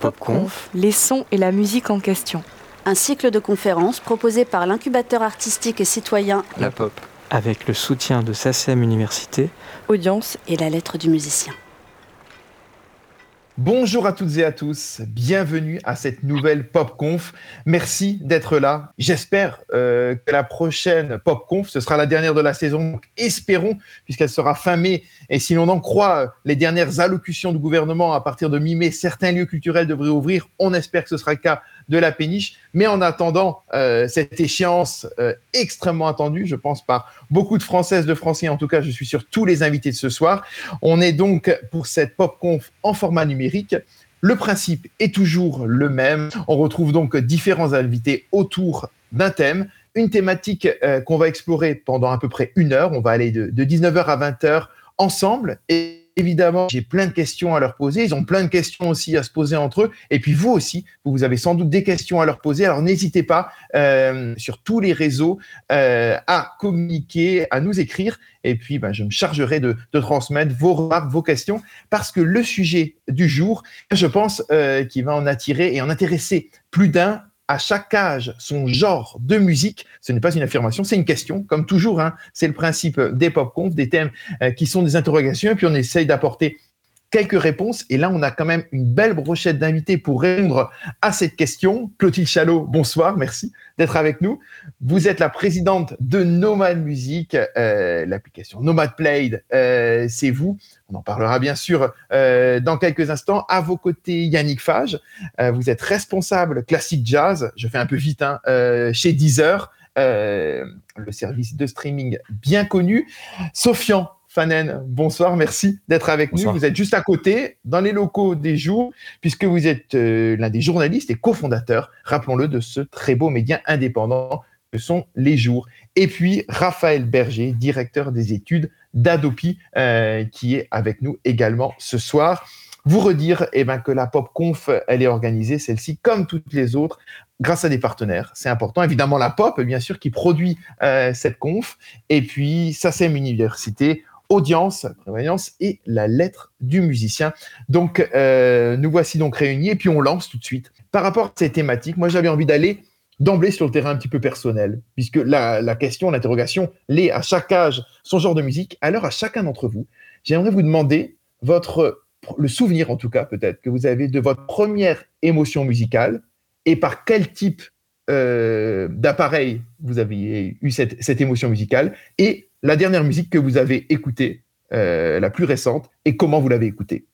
PopConf, les sons et la musique en question. Un cycle de conférences proposé par l'incubateur artistique et citoyen La Pop. avec le soutien de SACEM Université, Audience et la lettre du musicien. Bonjour à toutes et à tous, bienvenue à cette nouvelle PopConf. Merci d'être là. J'espère euh, que la prochaine PopConf, ce sera la dernière de la saison. Espérons, puisqu'elle sera fin mai. Et si l'on en croit les dernières allocutions du gouvernement, à partir de mi-mai, certains lieux culturels devraient ouvrir. On espère que ce sera le cas de la péniche. Mais en attendant euh, cette échéance euh, extrêmement attendue, je pense par beaucoup de Françaises, de Français, en tout cas, je suis sur tous les invités de ce soir. On est donc pour cette PopConf en format numérique. Le principe est toujours le même. On retrouve donc différents invités autour d'un thème, une thématique euh, qu'on va explorer pendant à peu près une heure. On va aller de, de 19h à 20h ensemble. Et évidemment, j'ai plein de questions à leur poser. Ils ont plein de questions aussi à se poser entre eux. Et puis vous aussi, vous avez sans doute des questions à leur poser. Alors n'hésitez pas euh, sur tous les réseaux euh, à communiquer, à nous écrire. Et puis, ben, je me chargerai de, transmettre vos remarques, vos questions, parce que le sujet du jour, je pense euh, qu'il va en attirer et en intéresser plus d'un à chaque âge son genre de musique. Ce n'est pas une affirmation, c'est une question, comme toujours. Hein. C'est le principe des pop-conf, des thèmes euh, qui sont des interrogations, et puis on essaye d'apporter quelques réponses. Et là, on a quand même une belle brochette d'invités pour répondre à cette question. Clotilde Chalot, bonsoir, merci d'être avec nous. Vous êtes la présidente de Nomad Music, euh, l'application Nomad Played, euh, c'est vous. On en parlera bien sûr euh, dans quelques instants. À vos côtés, Yannick Fage, euh, vous êtes responsable classique jazz, je fais un peu vite, hein, euh, chez Deezer, le service de streaming bien connu. Sofian Fanen, bonsoir, merci d'être avec Bonsoir. nous. Vous êtes juste à côté, dans les locaux des jours, puisque vous êtes l'un des journalistes et cofondateurs, rappelons-le, de ce très beau média indépendant que sont les jours. Et puis Raphaël Berger, directeur des études d'Adopi, euh, qui est avec nous également ce soir. Vous redire eh ben, que la PopConf, elle est organisée, celle-ci, comme toutes les autres, grâce à des partenaires. C'est important. Évidemment, la Pop, bien sûr, qui produit euh, cette conf. Et puis, SACEM Université, Audience, Prévoyance et la lettre du musicien. Donc, euh, nous voici donc réunis et puis on lance tout de suite. Par rapport à ces thématiques, moi, j'avais envie d'aller d'emblée sur le terrain un petit peu personnel, puisque la, question, l'interrogation, l'est à chaque âge son genre de musique. Alors, à chacun d'entre vous, j'aimerais vous demander votre, le souvenir, en tout cas, peut-être, que vous avez de votre première émotion musicale et par quel type euh, d'appareil vous avez eu cette, cette émotion musicale et la dernière musique que vous avez écoutée, euh, la plus récente, et comment vous l'avez écoutée.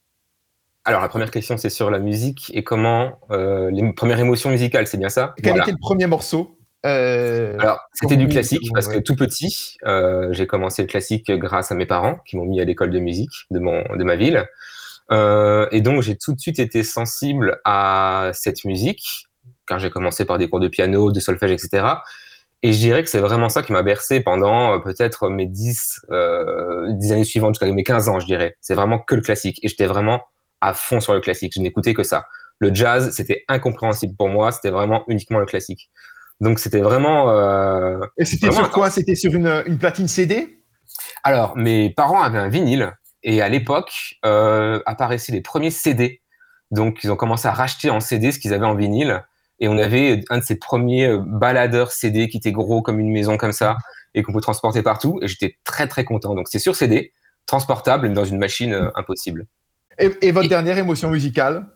Alors, la première question, c'est sur la musique et comment euh, les premières émotions musicales, c'est bien ça? Quel Voilà. était le premier morceau? Euh, Alors, c'était du classique parce que tout petit, euh, j'ai commencé le classique grâce à mes parents qui m'ont mis à l'école de musique de, mon, de ma ville. Et donc, j'ai tout de suite été sensible à cette musique, car j'ai commencé par des cours de piano, de solfège, etc. Et je dirais que c'est vraiment ça qui m'a bercé pendant peut-être mes 10, euh, 10 années suivantes, jusqu'à mes 15 ans, je dirais. C'est vraiment que le classique. Et j'étais vraiment à fond sur le classique. Je n'écoutais que ça. Le jazz, c'était incompréhensible pour moi. C'était vraiment uniquement le classique. Donc, c'était vraiment... euh, Et c'était sur quoi? C'était sur une, une platine CD Alors, mes parents avaient un vinyle et à l'époque euh, apparaissaient les premiers CD. Donc, ils ont commencé à racheter en CD ce qu'ils avaient en vinyle. Et on avait un de ces premiers euh, baladeurs CD qui était gros comme une maison comme ça et qu'on peut transporter partout. Et j'étais très très content. Donc, c'est sur CD, transportable, mais dans une machine euh, impossible. Et, et votre Et- dernière émotion musicale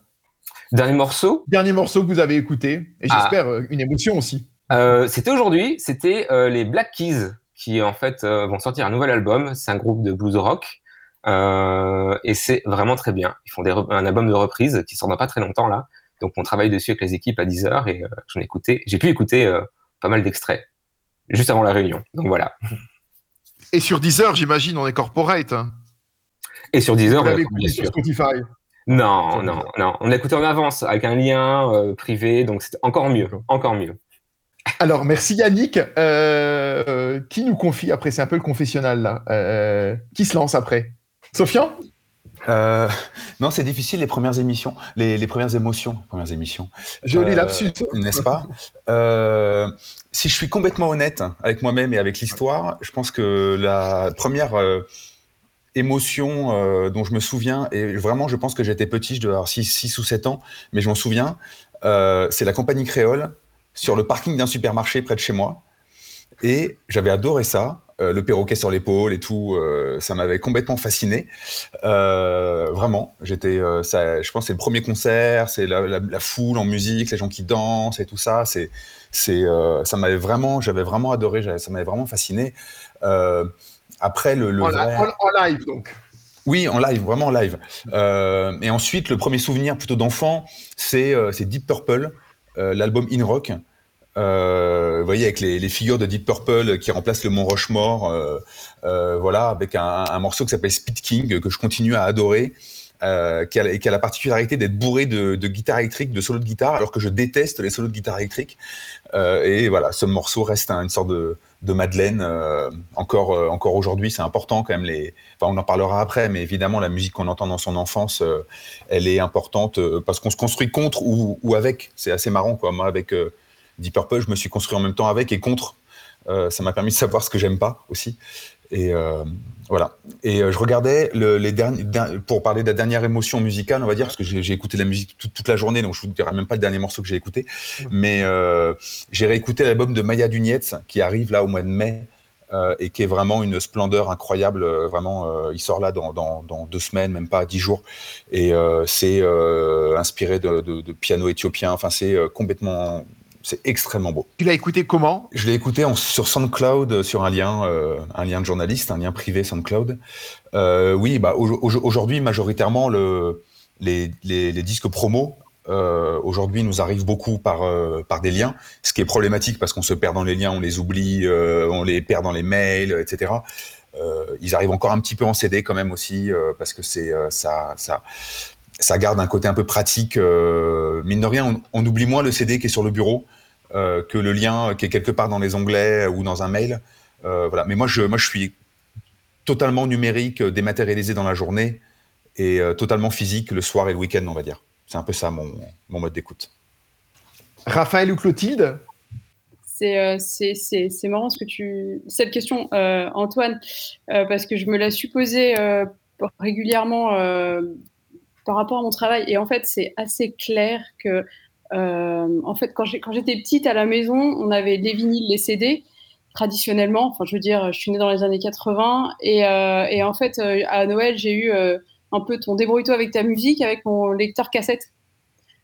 Dernier morceau, Dernier morceau que vous avez écouté Et Ah. j'espère euh, une émotion aussi. Euh, c'était aujourd'hui, c'était euh, les Black Keys qui en fait euh, vont sortir un nouvel album. C'est un groupe de blues rock et c'est vraiment très bien. Ils font des un album de reprise qui sort dans pas très longtemps là. Donc on travaille dessus avec les équipes à 10 heures et j'en ai écouté. J'ai pu écouter pas mal d'extraits juste avant la réunion. Donc voilà. Et sur Deezer, j'imagine, on est corporate. hein. Et sur 10 heures, Vous l'avez écouté sur. Spotify. Non, non, Deezer. non. On a écouté en avance avec un lien euh, privé, donc c'était encore mieux, encore mieux. Alors, merci Yannick. Euh, euh, qui nous confie après? C'est un peu le confessionnal là. Euh, qui se lance après? Sofian? Euh, non, c'est difficile les premières émissions, les, les premières émotions, premières émissions, Joli Euh, lapsus. n'est-ce pas? Euh, Si je suis complètement honnête avec moi-même et avec l'histoire, je pense que la première euh, émotion euh, dont je me souviens, et vraiment, je pense que j'étais petit, je devais avoir 6, ou 7 ans, mais je m'en souviens, euh, c'est la compagnie créole sur le parking d'un supermarché près de chez moi. Et j'avais adoré ça. Euh, le perroquet sur l'épaule et tout, ça m'avait complètement fasciné. vraiment, j'étais, ça, je pense, que c'est le premier concert, c'est la, foule en musique, les gens qui dansent et tout ça. C'est, c'est, ça m'avait vraiment, j'avais vraiment adoré, ça m'avait vraiment fasciné. Après, le, en, live, donc. Oui, en live, vraiment en live. Euh, et ensuite, le premier souvenir plutôt d'enfant, c'est euh, Deep Purple, euh, l'album In Rock. vous voyez, avec les, figures de Deep Purple qui remplacent le Mont Rushmore, voilà, avec un, morceau qui s'appelle Speed King, que je continue à adorer. A, qui, a, la particularité d'être bourré de, de, guitare électrique, de solos de guitare, alors que je déteste les solos de guitare électrique. et voilà, ce morceau reste une sorte de, de Madeleine. Euh, encore euh, encore aujourd'hui, c'est important quand même. Enfin, on en parlera après, mais évidemment, la musique qu'on entend dans son enfance, euh, elle est importante parce qu'on se construit contre ou, ou avec. C'est assez marrant, quoi. Moi, avec Deep Purple, je me suis construit en même temps avec et contre. Ça m'a permis de savoir ce que j'aime pas aussi. Et voilà. Et je regardais les derniers, pour parler de la dernière émotion musicale, on va dire, parce que j'ai écouté la musique toute, la journée, donc je vous dirai même pas le dernier morceau que j'ai écouté, mais j'ai réécouté l'album de Maya Dunietz qui arrive là au mois de mai. et qui est vraiment une splendeur incroyable. vraiment, il sort là dans, deux semaines, même pas dix jours. Et c'est inspiré de, de, piano éthiopien. Enfin, c'est complètement c'est extrêmement beau. Tu l'as écouté comment? Je l'ai écouté en, sur SoundCloud, euh, sur un lien, euh, un lien de journaliste, un lien privé SoundCloud. Euh, oui, bah, aujourd'hui, majoritairement, le, les, les, les, disques promo, euh, aujourd'hui, nous arrivent beaucoup par, par des liens, ce qui est problématique parce qu'on se perd dans les liens, on les oublie, on les perd dans les mails, etc. ils arrivent encore un petit peu en CD quand même aussi, parce que c'est ça, ça, ça garde un côté un peu pratique. mine de rien, on, on, oublie moins le CD qui est sur le bureau. Euh, que le lien qui est quelque part dans les onglets ou dans un mail. Euh, voilà. Mais moi je, moi, je suis totalement numérique, dématérialisé dans la journée et euh, totalement physique le soir et le week-end, on va dire. C'est un peu ça mon, mon mode d'écoute. Raphaël ou Clotilde? C'est c'est marrant ce que tu cette question Antoine parce que je me la suis posée régulièrement par rapport à mon travail et en fait c'est assez clair que euh, en fait, quand j'étais petite à la maison, on avait les vinyles, les CD traditionnellement. Enfin, je veux dire, je suis née dans les années 80 et, euh, et en fait, euh, à Noël, j'ai eu un peu ton débrouille-toi avec ta musique avec mon lecteur cassette.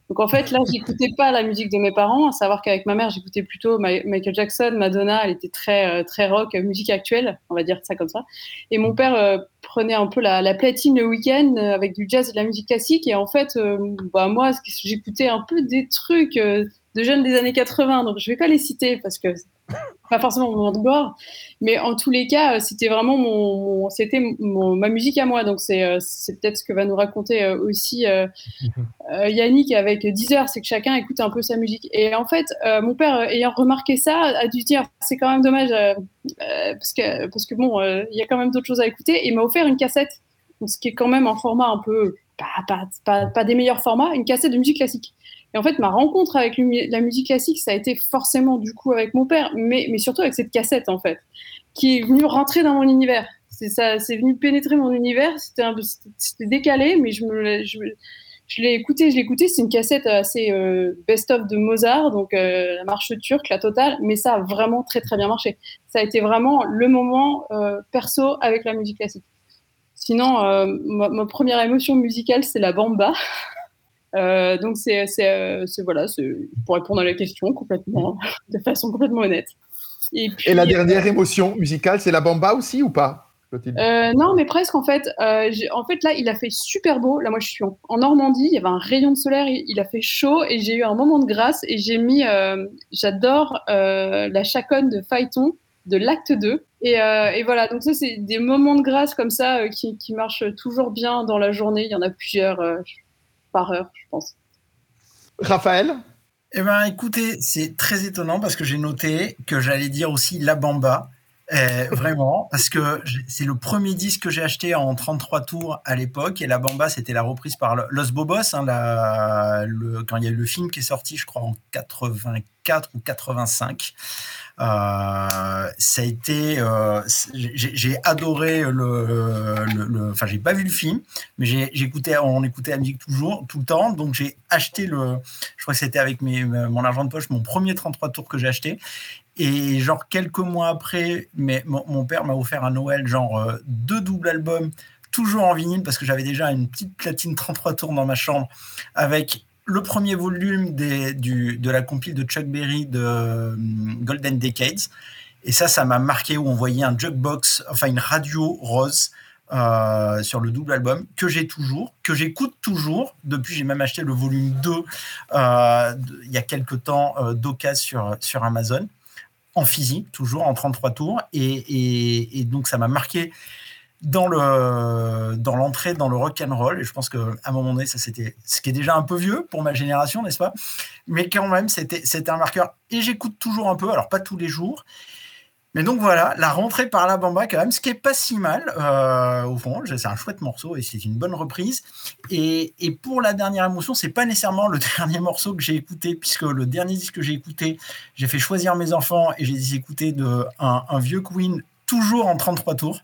Donc en fait, là, j'écoutais pas la musique de mes parents, à savoir qu'avec ma mère, j'écoutais plutôt Michael Jackson, Madonna, elle était très euh, très rock, musique actuelle, on va dire ça comme ça. Et mon père euh, prenait un peu la, la platine le week-end euh, avec du jazz et de la musique classique. Et en fait, bah moi, j'écoutais un peu des trucs de jeunes des années 80, donc je vais pas les citer parce que pas forcément mon moment de gloire, mais en tous les cas, c'était vraiment mon, c'était ma musique à moi. Donc c'est, euh, c'est peut-être ce que va nous raconter euh, aussi euh, Yannick avec Deezer, c'est que chacun écoute un peu sa musique. Et en fait, mon père, ayant remarqué ça, a dû dire c'est quand même dommage parce que parce que bon, il y a quand même d'autres choses à écouter. Et il m'a offert une cassette, ce qui est quand même un format un peu pas, pas, pas des meilleurs formats, une cassette de musique classique. Et en fait, ma rencontre avec la musique classique, ça a été forcément du coup avec mon père, mais, mais surtout avec cette cassette en fait, qui est venue rentrer dans mon univers. C'est ça, c'est venu pénétrer mon univers. C'était décalé, mais je je, je l'ai écouté, je l'ai écouté. C'est une cassette assez euh, best-of de Mozart, donc euh, la marche turque, la totale, mais ça a vraiment très très bien marché. Ça a été vraiment le moment euh, perso avec la musique classique. Sinon, ma, ma, première émotion musicale, c'est la bamba. Euh, donc c'est euh, voilà, pour répondre à la question complètement, de façon complètement honnête. Et, puis, la dernière émotion musicale, c'est la bamba aussi ou pas euh, non, mais presque en fait. en fait, là, il a fait super beau. Là, moi, je suis en, Normandie. Il y avait un rayon de solaire. Il, a fait chaud et j'ai eu un moment de grâce. Et j'ai mis. J'adore la chaconne de Phaéton de l'acte 2. Et, et, voilà. Donc ça, c'est des moments de grâce comme ça qui, qui, marchent toujours bien dans la journée. Il y en a plusieurs par heure, je pense. Raphaël Eh bien, écoutez, c'est très étonnant parce que j'ai noté que j'allais dire aussi la bamba. Euh, vraiment, parce que c'est le premier disque que j'ai acheté en 33 tours à l'époque, et la Bamba, c'était la reprise par Los Bobos, hein, le, quand il y a eu le film qui est sorti, je crois, en 84 ou 85. Euh, ça a été, euh, j'ai adoré le, enfin j'ai pas vu le film, mais écouté, on écoutait la musique toujours, tout le temps, donc j'ai acheté le, je crois que c'était avec mes, mon argent de poche, mon premier 33 tours que j'ai acheté, et genre quelques mois après, mais mon, père m'a offert à Noël genre euh, deux doubles albums, toujours en vinyle, parce que j'avais déjà une petite platine 33 tours dans ma chambre, avec le premier volume des, de la compile de Chuck Berry de euh, Golden Decades. Et ça, ça m'a marqué où on voyait un jukebox, enfin une radio rose euh, sur le double album que j'ai toujours, que j'écoute toujours. Depuis, j'ai même acheté le volume 2 il y a quelques temps d'occasion sur, sur Amazon en physique, toujours en 33 tours. Et, donc, ça m'a marqué dans le dans l'entrée dans le rock and roll et je pense qu'à un moment donné ça c'était ce qui est déjà un peu vieux pour ma génération n'est-ce pas? Mais quand même c'était c'était un marqueur et j'écoute toujours un peu alors pas tous les jours mais donc voilà, la rentrée par la bamba quand même, ce qui est pas si mal euh, au fond. C'est un chouette morceau et c'est une bonne reprise. Et, pour la dernière émotion, c'est pas nécessairement le dernier morceau que j'ai écouté, puisque le dernier disque que j'ai écouté, j'ai fait choisir mes enfants et j'ai écouté de un vieux Queen toujours en 33 tours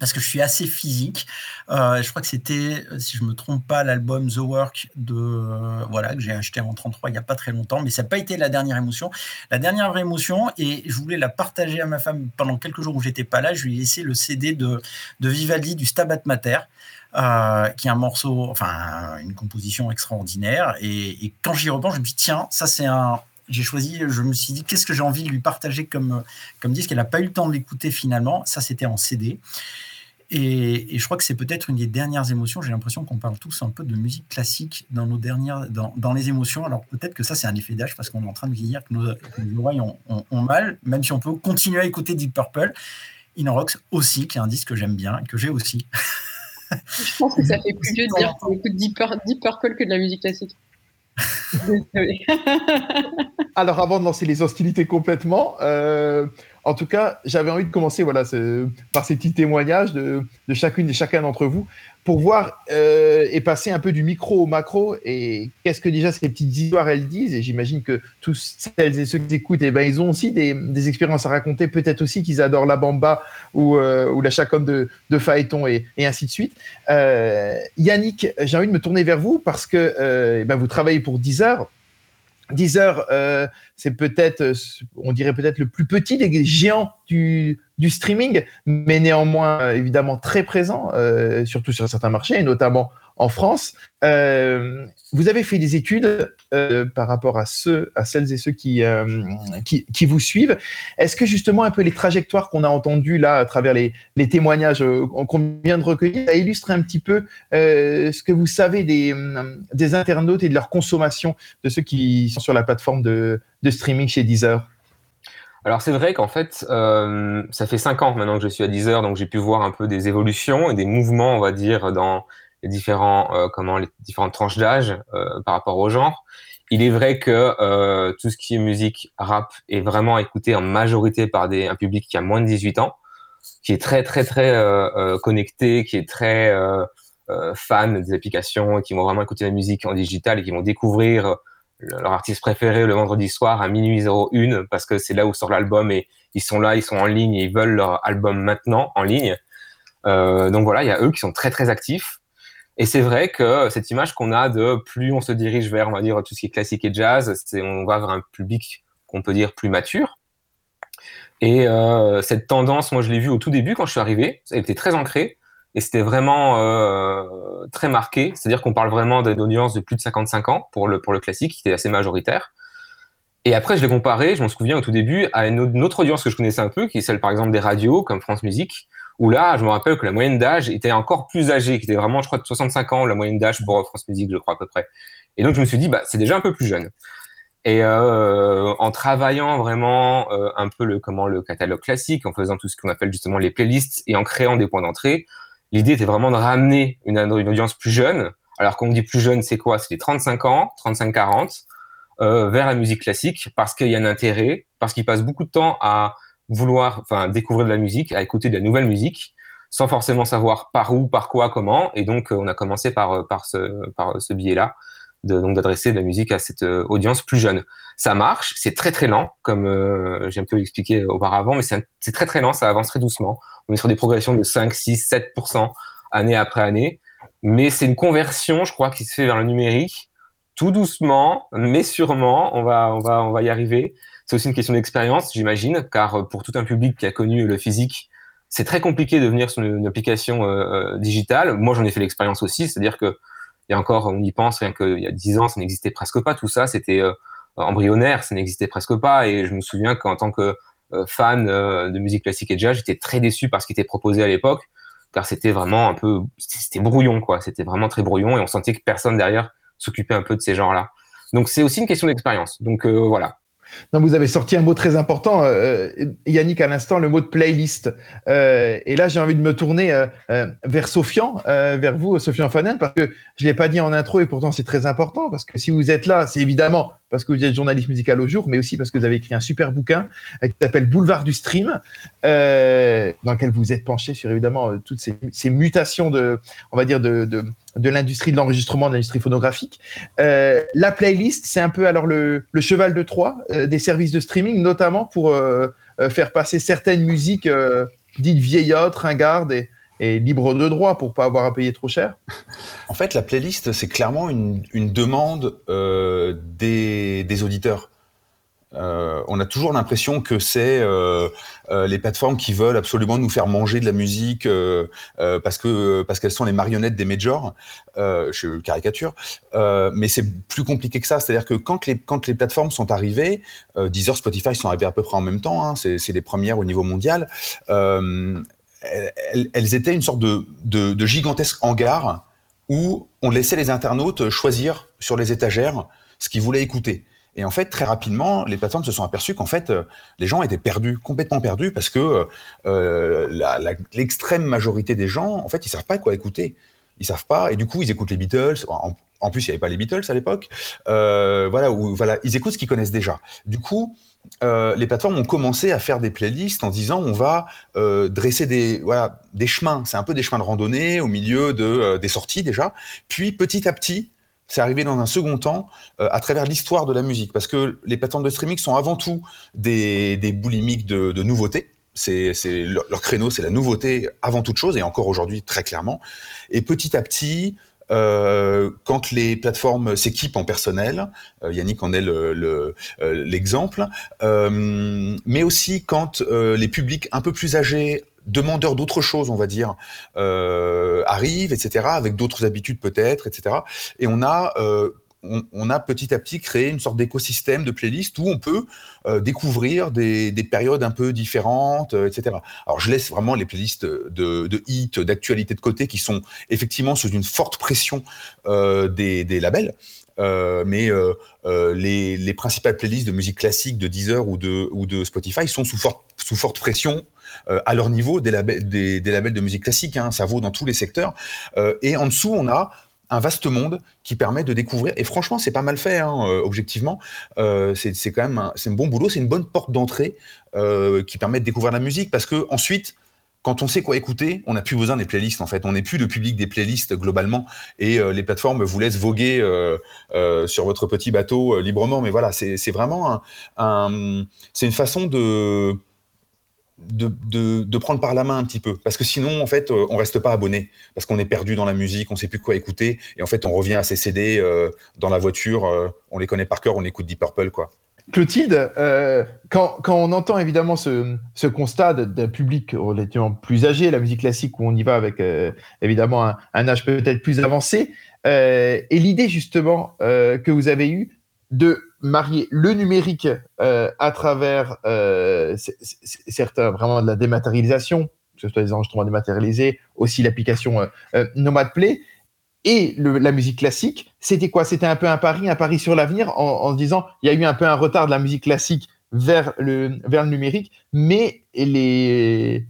parce que je suis assez physique. Euh, je crois que c'était, si je me trompe pas, l'album The Work de euh, voilà que j'ai acheté en 33 il y a pas très longtemps, mais ça n'a pas été la dernière émotion. La dernière vraie émotion, et je voulais la partager à ma femme pendant quelques jours où j'étais pas là, je lui ai laissé le CD de, de Vivaldi du Stabat Mater. Euh, qui est un morceau, enfin une composition extraordinaire. Et, et quand j'y repense, je me dis tiens, ça c'est un, j'ai choisi, je me suis dit qu'est-ce que j'ai envie de lui partager comme, comme disque? Elle n'a pas eu le temps de l'écouter finalement. Ça, c'était en CD. Et, je crois que c'est peut-être une des dernières émotions. J'ai l'impression qu'on parle tous un peu de musique classique dans nos dernières, dans, dans les émotions. Alors peut-être que ça c'est un effet d'âge parce qu'on est en train de vieillir, que nos, oreilles ont, mal, même si on peut continuer à écouter Deep Purple. In Rocks aussi, qui est un disque que j'aime bien, que j'ai aussi. je pense que ça fait plus vieux de dire qu'on écoute Deep, Purple que de la musique classique. Alors avant de lancer les hostilités complètement, euh, en tout cas, j'avais envie de commencer voilà, par ces petits témoignages de, chacune et chacun d'entre vous pour voir euh, et passer un peu du micro au macro et qu'est-ce que déjà ces petites histoires elles disent. Et j'imagine que tous celles et ceux qui écoutent, eh ben, ils ont aussi des, expériences à raconter, peut-être aussi qu'ils adorent la bamba ou, euh, la chacune de, de Phaéton et, ainsi de suite. Euh, Yannick, j'ai envie de me tourner vers vous parce que eh ben, vous travaillez pour Deezer. Deezer, euh, c'est peut-être, euh, on dirait peut-être le plus petit des géants du, streaming, mais néanmoins euh, évidemment très présent, surtout sur certains marchés, et notamment en France. Euh, vous avez fait des études euh, par rapport à ceux, à celles et ceux qui, euh, qui, qui, vous suivent. Est-ce que justement un peu les trajectoires qu'on a entendues là à travers les, témoignages qu'on vient de recueillir, ça illustre un petit peu ce que vous savez des, internautes et de leur consommation de ceux qui sont sur la plateforme de, streaming chez Deezer? Alors c'est vrai qu'en fait, ça fait cinq ans maintenant que je suis à Deezer, donc j'ai pu voir un peu des évolutions et des mouvements, on va dire, dans les différents euh, comment les différentes tranches d'âge euh, par rapport au genre. Il est vrai que euh, tout ce qui est musique rap est vraiment écouté en majorité par des, un public qui a moins de 18 ans, qui est très très très connecté, qui est très fan des applications, qui vont vraiment écouter la musique en digital et qui vont découvrir leur artiste préféré le vendredi soir à minuit 01 parce que c'est là où sort l'album et ils sont là, ils sont en ligne et ils veulent leur album maintenant en ligne. Euh, donc voilà, il y a eux qui sont très très actifs. Et c'est vrai que cette image qu'on a de plus on se dirige vers, on va dire, tout ce qui est classique et jazz, c'est on va vers un public qu'on peut dire plus mature. Et euh, cette tendance, moi, je l'ai vue au tout début quand je suis arrivé. Elle était très ancrée et c'était vraiment euh, très marqué. C'est-à-dire qu'on parle vraiment d'une audience de plus de 55 ans pour le, pour le classique, qui était assez majoritaire. Et après, je l'ai comparé, je m'en souviens au tout début, à une autre audience que je connaissais un peu, qui est celle, par exemple, des radios, comme France Musique, où là, je me rappelle que la moyenne d'âge était encore plus âgée, qui était vraiment, je crois, de 65 ans, la moyenne d'âge pour France Musique, je crois à peu près. Et donc, je me suis dit, bah, c'est déjà un peu plus jeune. Et euh, en travaillant vraiment euh, un peu le comment le catalogue classique, en faisant tout ce qu'on appelle justement les playlists et en créant des points d'entrée, l'idée était vraiment de ramener une, audience plus jeune. Alors quand on dit plus jeune, c'est quoi? C'est les 35 ans, 35-40, euh, vers la musique classique, parce qu'il y a un intérêt, parce qu'ils passent beaucoup de temps à vouloir, enfin, découvrir de la musique, à écouter de la nouvelle musique, sans forcément savoir par où, par quoi, comment. Et donc, on a commencé par, par ce, par ce biais-là, donc d'adresser de la musique à cette audience plus jeune. Ça marche, c'est très très lent, comme j'ai un peu expliqué auparavant, mais c'est très très lent, ça avance très doucement. On est sur des progressions de 5, 6, 7% année après année. Mais c'est une conversion, je crois, qui se fait vers le numérique, tout doucement, mais sûrement. On va, on va, on va y arriver. C'est aussi une question d'expérience, j'imagine, car pour tout un public qui a connu le physique, c'est très compliqué de venir sur une, application euh, euh, digitale. Moi, j'en ai fait l'expérience aussi, c'est-à-dire que a encore, on y pense, rien qu'il y a dix ans, ça n'existait presque pas. Tout ça, c'était euh, embryonnaire, ça n'existait presque pas. Et je me souviens qu'en tant que fan de musique classique et jazz, j'étais très déçu par ce qui était proposé à l'époque car c'était vraiment un peu, c'était brouillon, quoi. C'était vraiment très brouillon et on sentait que personne derrière s'occupait un peu de ces genres-là. Donc c'est aussi une question d'expérience. Donc euh, voilà. Non, vous avez sorti un mot très important, euh, Yannick, à l'instant, le mot de playlist. Euh, et là, j'ai envie de me tourner vers Sofian, vers vous, Sofian Fanen, parce que je ne l'ai pas dit en intro et pourtant c'est très important, parce que si vous êtes là, c'est évidemment parce que vous êtes journaliste musical au jour, mais aussi parce que vous avez écrit un super bouquin euh, qui s'appelle Boulevard du Stream, euh, dans lequel vous êtes penché sur évidemment euh, toutes ces, mutations de, on va dire, de, l'industrie de l'enregistrement, de l'industrie phonographique. la playlist, c'est un peu alors le, cheval de Troie des services de streaming, notamment pour faire passer certaines musiques dites vieillottes, ringardes et et libre de droit pour pas avoir à payer trop cher En fait, la playlist, c'est clairement une, demande euh, des, auditeurs. Euh, on a toujours l'impression que c'est euh, les plateformes qui veulent absolument nous faire manger de la musique parce que parce qu'elles sont les marionnettes des majors. je caricature, mais c'est plus compliqué que ça. C'est-à-dire que quand les quand les plateformes sont arrivées, Deezer, Spotify sont arrivés à peu près en même temps. Hein, c'est les premières au niveau mondial elles, étaient une sorte de, gigantesque hangar où on laissait les internautes choisir sur les étagères ce qu'ils voulaient écouter. Et en fait, très rapidement, les plateformes se sont aperçues qu'en fait, euh, les gens étaient perdus, complètement perdus, parce que euh, l'extrême majorité des gens, en fait, ils savent pas quoi écouter. Ils savent pas, et du coup, ils écoutent les Beatles. En, plus, il n'y avait pas les Beatles à l'époque. Euh, voilà, voilà, ils écoutent ce qu'ils connaissent déjà. Du coup, euh, les plateformes ont commencé à faire des playlists en disant on va euh, dresser des, voilà, des chemins, c'est un peu des chemins de randonnée au milieu de, euh, des sorties déjà. Puis petit à petit, c'est arrivé dans un second temps à travers l'histoire de la musique, parce que les plateformes de streaming sont avant tout des, des boulimiques de, nouveautés. C'est, leur, créneau, c'est la nouveauté avant toute chose, et encore aujourd'hui très clairement. Et petit à petit, euh, quand les plateformes s'équipent en personnel, euh, Yannick en est l'exemple, le, euh, mais aussi quand les publics un peu plus âgés demandeurs d'autres choses, on va dire, arrivent, etc., avec d'autres habitudes peut-être, etc. Et on a on, a petit à petit créé une sorte d'écosystème de playlist où on peut euh, découvrir des, périodes un peu différentes, euh, etc. Alors je laisse vraiment les playlists de, hits, d'actualité de côté qui sont effectivement sous une forte pression euh, des, labels. mais les, principales playlists de musique classique de Deezer ou de, Spotify sont sous forte, pression à leur niveau des labels, des, labels de musique classique. Hein. ça vaut dans tous les secteurs. et en dessous, on a un vaste monde qui permet de découvrir. Et franchement, c'est pas mal fait, hein, euh, objectivement. Euh, c'est quand même un, bon boulot, c'est une bonne porte d'entrée euh, qui permet de découvrir la musique parce que ensuite, quand on sait quoi écouter, on n'a plus besoin des playlists en fait. On n'est plus le public des playlists globalement et les plateformes vous laissent voguer sur votre petit bateau librement. Mais voilà, c'est vraiment un c'est une façon de de, prendre par la main un petit peu. Parce que sinon, en fait, euh, on reste pas abonné. Parce qu'on est perdu dans la musique, on sait plus quoi écouter. Et en fait, on revient à ses CD euh, dans la voiture. Euh, on les connaît par cœur, on écoute Deep Purple, quoi. Clotilde, quand, on entend évidemment ce, constat d'un public relativement plus âgé, la musique classique où on y va avec évidemment un, un âge peut-être plus avancé, et l'idée justement que vous avez eue de marier le numérique euh, à travers euh, certains vraiment de la dématérialisation, que ce soit des enregistrements dématérialisés, aussi l'application euh, Nomad Play et la musique classique. C'était quoi? C'était un peu un pari, un pari sur l'avenir en, se disant il y a eu un peu un retard de la musique classique vers le, vers le numérique, mais les,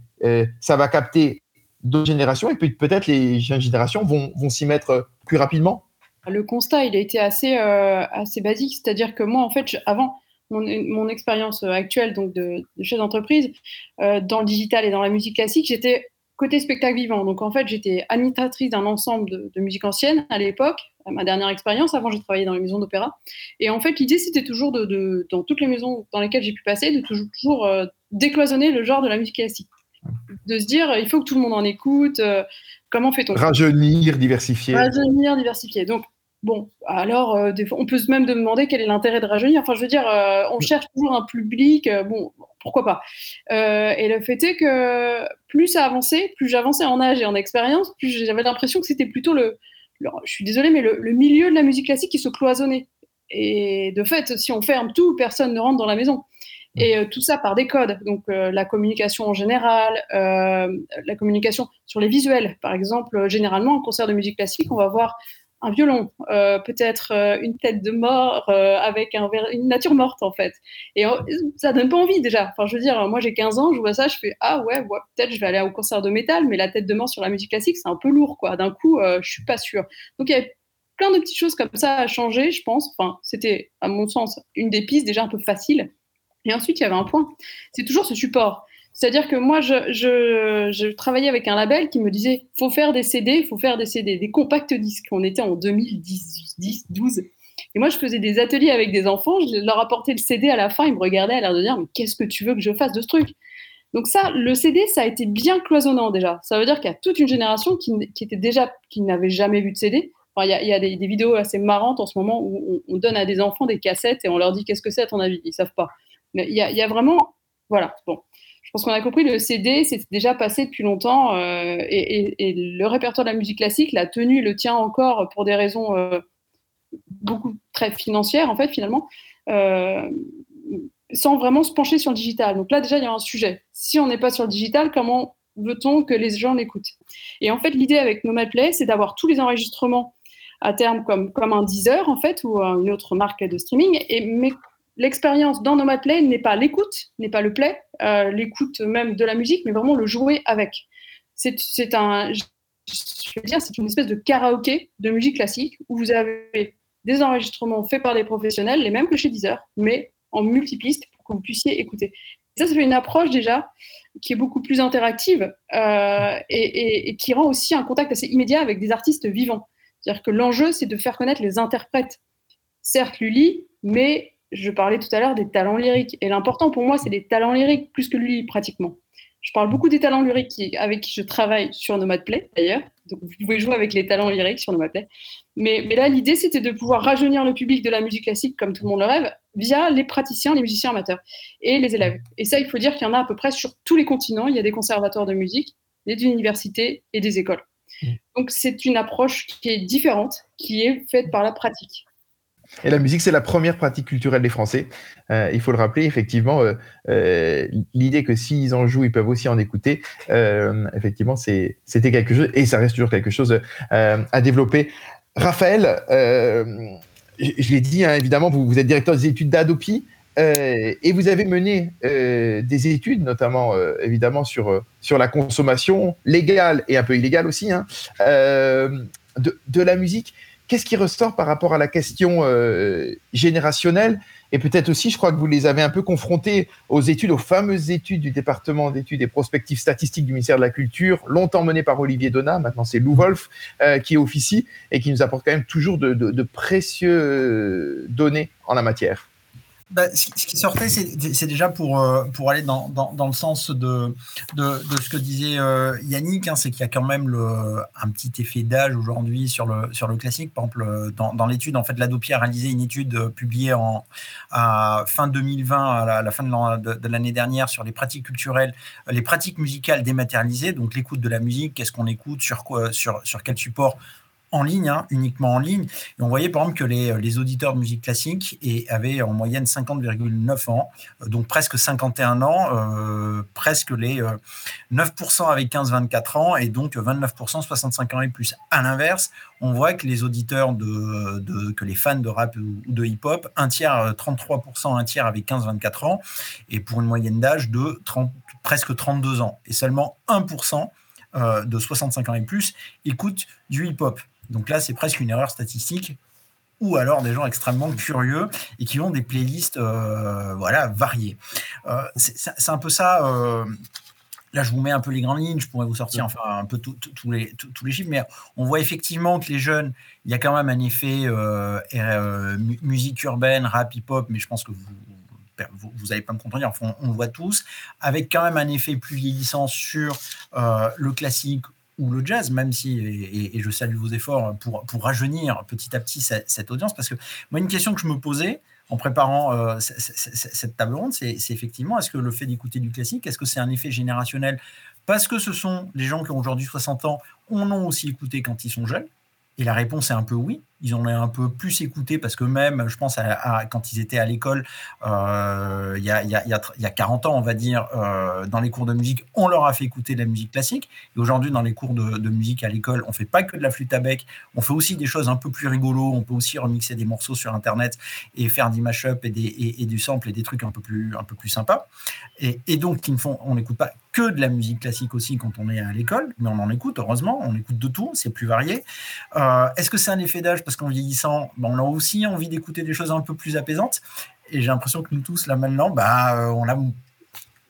ça va capter d'autres générations et puis peut-être les jeunes générations vont, vont s'y mettre plus rapidement le constat, il a été assez, euh, assez basique. C'est-à-dire que moi, en fait, avant, mon, expérience actuelle donc de, chef d'entreprise dans le digital et dans la musique classique, j'étais côté spectacle vivant. Donc en fait, j'étais administratrice d'un ensemble de, musique ancienne à l'époque, ma dernière expérience. Avant, j'ai travaillé dans les maisons d'opéra. Et en fait, l'idée, c'était toujours, de, dans toutes les maisons dans lesquelles j'ai pu passer, de toujours, toujours euh, décloisonner le genre de la musique classique. De se dire, il faut que tout le monde en écoute. Euh, comment fait-on? Rajeunir, diversifier. Rajeunir, diversifier. Donc, Bon, alors, euh, on peut même demander quel est l'intérêt de rajeunir. Enfin, je veux dire, on cherche toujours un public. bon, pourquoi pas Et le fait est que plus ça avançait, plus j'avançais en âge et en expérience, plus j'avais l'impression que c'était plutôt le, je suis désolée, mais le, milieu de la musique classique qui se cloisonnait. Et de fait, si on ferme tout, personne ne rentre dans la maison. Et euh, tout ça par des codes. Donc euh, la communication en général, euh, la communication sur les visuels. Par exemple, généralement, en concert de musique classique, on va voir un violon, euh, peut-être euh, une tête de mort euh, avec un une nature morte en fait. Et ça donne pas envie déjà. Enfin, je veux dire, moi j'ai 15 ans, je vois ça, je fais ah ouais, peut-être je vais aller au concert de métal, mais la tête de mort sur la musique classique, c'est un peu lourd quoi. D'un coup, je suis pas sûre. Donc il y a plein de petites choses comme ça à changer, je pense. Enfin, c'était à mon sens une des pistes déjà un peu facile. Et ensuite, il y avait un point, c'est toujours ce support. C'est-à-dire que moi, je, travaillais avec un label qui me disait faut faire des CD, faut faire des CD, des compacts disques. On était en 2010, 12. Et moi, je faisais des ateliers avec des enfants, je leur apportais le CD à la fin, ils me regardaient à l'air de dire mais qu'est-ce que tu veux que je fasse de ce truc? Donc ça, le CD, ça a été bien cloisonnant déjà. Ça veut dire qu'il y a toute une génération qui, était déjà, qui n'avait jamais vu de CD. il y a, des, vidéos assez marrantes en ce moment où on, donne à des enfants des cassettes et on leur dit qu'est-ce que c'est à ton avis? Ils savent pas. Mais il y il y a vraiment, voilà, bon je pense qu'on a compris, le CD, c'est déjà passé depuis longtemps euh, et, le répertoire de la musique classique l'a tenu, le tient encore pour des raisons euh, beaucoup très financières, en fait, finalement, euh, sans vraiment se pencher sur le digital. Donc là, déjà, il y a un sujet. Si on n'est pas sur le digital, comment veut-on que les gens l'écoutent? Et en fait, l'idée avec Nomad Play, c'est d'avoir tous les enregistrements à terme comme, comme un Deezer, en fait, ou une autre marque de streaming, et, l'expérience dans Nomad Play n'est pas l'écoute, n'est pas le play, euh, l'écoute même de la musique, mais vraiment le jouer avec. C'est un, c'est une espèce de karaoké de musique classique où vous avez des enregistrements faits par des professionnels, les mêmes que chez Deezer, mais en multipiste pour que vous puissiez écouter. ça, fait une approche déjà qui est beaucoup plus interactive euh, et, et, qui rend aussi un contact assez immédiat avec des artistes vivants. C'est-à-dire que l'enjeu, c'est de faire connaître les interprètes. Certes, Lully, mais je parlais tout à l'heure des talents lyriques. Et l'important pour moi, c'est les talents lyriques plus que lui, pratiquement. Je parle beaucoup des talents lyriques avec qui je travaille sur Nomad Play, d'ailleurs. Donc, vous pouvez jouer avec les talents lyriques sur Nomad Play. Mais, mais là, l'idée, c'était de pouvoir rajeunir le public de la musique classique, comme tout le monde le rêve, via les praticiens, les musiciens amateurs et les élèves. Et ça, il faut dire qu'il y en a à peu près sur tous les continents. Il y a des conservatoires de musique, des universités et des écoles. Mmh. Donc, c'est une approche qui est différente, qui est faite par la pratique. Et la musique, c'est la première pratique culturelle des Français. Euh, il faut le rappeler, effectivement, euh, euh, l'idée que s'ils en jouent, ils peuvent aussi en écouter, effectivement, c'était quelque chose, et ça reste toujours quelque chose à développer. Raphaël, je, l'ai dit, hein, évidemment, vous, êtes directeur des études d'Adopi, et vous avez mené des études, notamment, évidemment, sur, sur la consommation légale et un peu illégale aussi, hein, de, de la musique. Qu'est-ce qui ressort par rapport à la question euh, générationnelle? Et peut-être aussi, je crois que vous les avez un peu confrontés aux études, aux fameuses études du département d'études et prospectives statistiques du ministère de la Culture, longtemps menées par Olivier Donat, maintenant c'est Lou Wolf euh, qui officie et qui nous apporte quand même toujours de, de précieux données en la matière. Bah, ce qui sortait, c'est déjà pour, euh, pour aller dans, dans, le sens de, de, de, ce que disait euh, Yannick, hein, c'est qu'il y a quand même le, un petit effet d'âge aujourd'hui sur le, sur le classique. Par exemple, euh, dans, dans l'étude, en fait, l'Adopi a réalisé une étude publiée en, à fin 2020, à la, fin de l'année dernière, sur les pratiques culturelles, les pratiques musicales dématérialisées, donc l'écoute de la musique, qu'est-ce qu'on écoute, sur, quoi, sur, sur quel support en ligne, hein, uniquement en ligne. Et on voyait par exemple que les, les auditeurs de musique classique et avaient en moyenne 50,9 ans, euh, donc presque 51 ans, euh, presque les 9% euh, avec 15-24 ans et donc 29% 65 ans et plus. À l'inverse, on voit que les auditeurs de, de, que les fans de rap ou de hip-hop, un tiers, 33%, un tiers avec 15-24 ans, et pour une moyenne d'âge de 30, presque 32 ans. Et seulement 1% de 65 ans et plus écoutent du hip-hop. Donc là, c'est presque une erreur statistique ou alors des gens extrêmement curieux et qui ont des playlists voilà, variées. c'est un peu ça Là, je vous mets un peu les grandes lignes, je pourrais vous sortir enfin un peu tous les, tous les chiffres, mais on voit effectivement que les jeunes, il y a quand même un effet euh, euh, musique urbaine, rap, hip-hop, mais je pense que vous vous n'allez pas me contredire, enfin, on, le voit tous, avec quand même un effet plus vieillissant sur euh, le classique ou le jazz, même si, et, je salue vos efforts pour, rajeunir petit à petit cette, audience, parce que moi, une question que je me posais, en préparant euh, cette table ronde, c'est effectivement, est-ce que le fait d'écouter du classique, est-ce que c'est un effet générationnel? Parce que ce sont des gens qui ont aujourd'hui 60 ans, on en aussi écouté quand ils sont jeunes Et la réponse est un peu oui ils ont un peu plus écouté parce que même, je pense, à, quand ils étaient à l'école, euh, il y, a, y, y, a, 40 ans, on va dire, euh, dans les cours de musique, on leur a fait écouter de la musique classique. Et aujourd'hui, dans les cours de, de musique à l'école, on fait pas que de la flûte à bec, on fait aussi des choses un peu plus rigolo. On peut aussi remixer des morceaux sur Internet et faire des mashups et, des, et, du sample et des trucs un peu plus, un peu plus sympas. Et, et donc, ne font, on n'écoute pas que de la musique classique aussi quand on est à l'école, mais on en écoute, heureusement, on écoute de tout, c'est plus varié. Euh, est-ce que c'est un effet d'âge? Parce qu'en vieillissant, ben, on a aussi envie d'écouter des choses un peu plus apaisantes. Et j'ai l'impression que nous tous, là maintenant, bah, euh,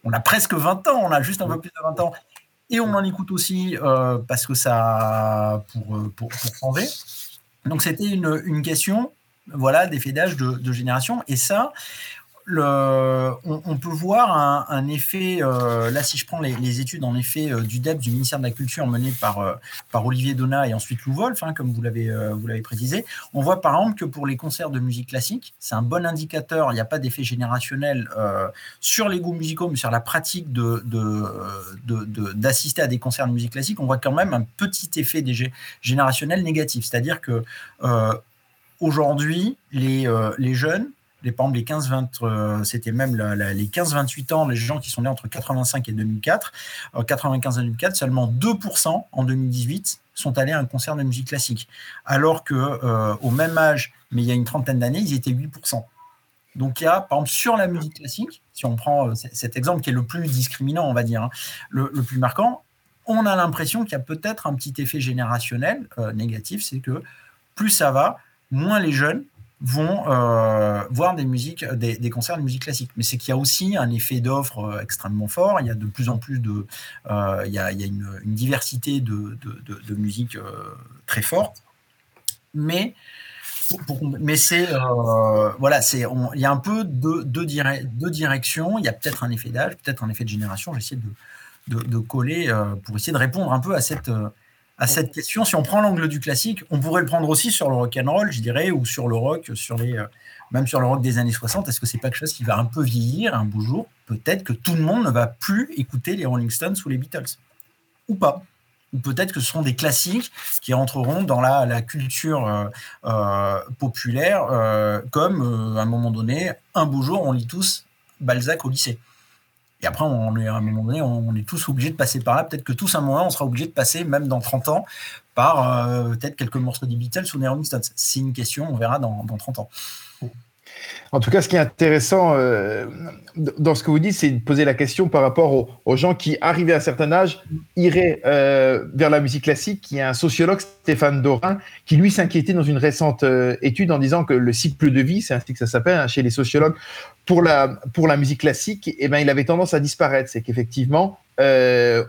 on, a, presque 20 ans, on a juste un peu plus de 20 ans. Et on en écoute aussi euh, parce que ça, pour, euh, pour, pour changer. Donc c'était une, une, question voilà, d'effet d'âge de, de, génération. Et ça, on, peut voir un, effet, euh, là si je prends les, études en effet euh, du DEP, du ministère de la Culture menées par, euh, par Olivier Donat et ensuite Lou Wolf, hein, comme vous l'avez précisé, on voit par exemple que pour les concerts de musique classique, c'est un bon indicateur, il n'y a pas d'effet générationnel sur les goûts musicaux, mais sur la pratique de, d'assister à des concerts de musique classique, on voit quand même un petit effet générationnel négatif, c'est-à-dire que aujourd'hui, les, les jeunes les, par les 15-20, euh, c'était même les 15-28 ans, les gens qui sont nés entre 85 et 2004, 95 et 2004, seulement 2% en 2018 sont allés à un concert de musique classique. Alors que euh, au même âge, mais il y a une trentaine d'années, ils étaient 8%. Donc il y a, par exemple, sur la musique classique, si on prend euh, cet exemple qui est le plus discriminant, on va dire, hein, le, plus marquant, on a l'impression qu'il y a peut-être un petit effet générationnel négatif, c'est que plus ça va, moins les jeunes vont euh, voir des musiques, des, concerts de musique classique. Mais c'est qu'il y a aussi un effet d'offre euh, extrêmement fort. Il y a de plus en plus de, euh, il y a, une, diversité de, de, musique très forte. Mais mais c'est voilà, c'est il y a un peu deux, deux, directions. Il y a peut-être un effet d'âge, peut-être un effet de génération. J'essaie de, de, coller pour essayer de répondre un peu à cette à cette question. Si on prend l'angle du classique, on pourrait le prendre aussi sur le rock and roll, je dirais, ou sur le rock, sur les, euh, même sur le rock des années 60. Est-ce que c'est pas quelque chose qui va un peu vieillir un beau jour? Peut-être que tout le monde ne va plus écouter les Rolling Stones ou les Beatles, ou pas. Ou peut-être que ce seront des classiques qui rentreront dans la, culture euh, euh, populaire, comme à un moment donné, un beau jour, on lit tous Balzac au lycée. Et après, on est, à un moment donné, on est tous obligés de passer par là. Peut-être que tous, à un moment, on sera obligé de passer, même dans 30 ans, par euh, peut-être quelques morceaux des Beatles ou des Rolling Stones. C'est une question, on verra dans, dans 30 ans. En tout cas, ce qui est intéressant euh, dans ce que vous dites, c'est de poser la question par rapport aux, gens qui, arrivés à un certain âge, iraient euh, vers la musique classique. Il y a un sociologue, Stéphane Dorin, qui lui s'inquiétait dans une récente euh, étude en disant que le cycle de vie, c'est ainsi que ça s'appelle hein, chez les sociologues, pour la, musique classique, eh ben, il avait tendance à disparaître. C'est qu'effectivement,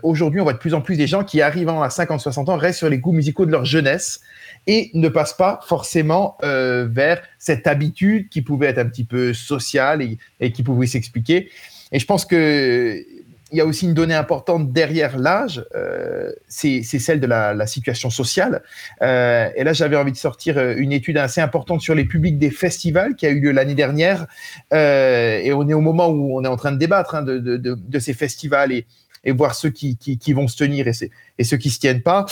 aujourd'hui, on voit de plus en plus des gens qui, arrivant à 50-60 ans, restent sur les goûts musicaux de leur jeunesse et ne passe pas forcément euh, vers cette habitude qui pouvait être un petit peu sociale et, qui pouvait s'expliquer. Et je pense que il y a aussi une donnée importante derrière l'âge, euh, c'est celle de la, situation sociale. Euh, et là, j'avais envie de sortir une étude assez importante sur les publics des festivals qui a eu lieu l'année dernière. et on est au moment où on est en train de débattre hein, de, de, de, ces festivals et, et voir ceux qui, qui, vont se tenir et, et, ceux qui se tiennent pas.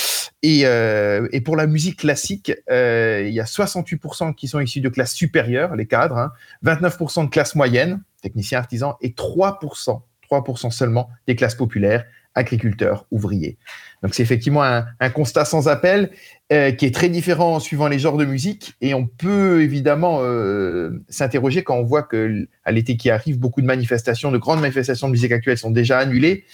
Et, euh, et pour la musique classique, euh, il y a 68% qui sont issus de classes supérieures, les cadres, hein, 29% de classes moyennes, techniciens artisans, et 3%, 3% seulement des classes populaires agriculteurs, ouvriers. Donc c'est effectivement un, constat sans appel euh, qui est très différent suivant les genres de musique et on peut évidemment euh, s'interroger quand on voit que à l'été qui arrive, beaucoup de manifestations, de grandes manifestations de musique actuelle sont déjà annulées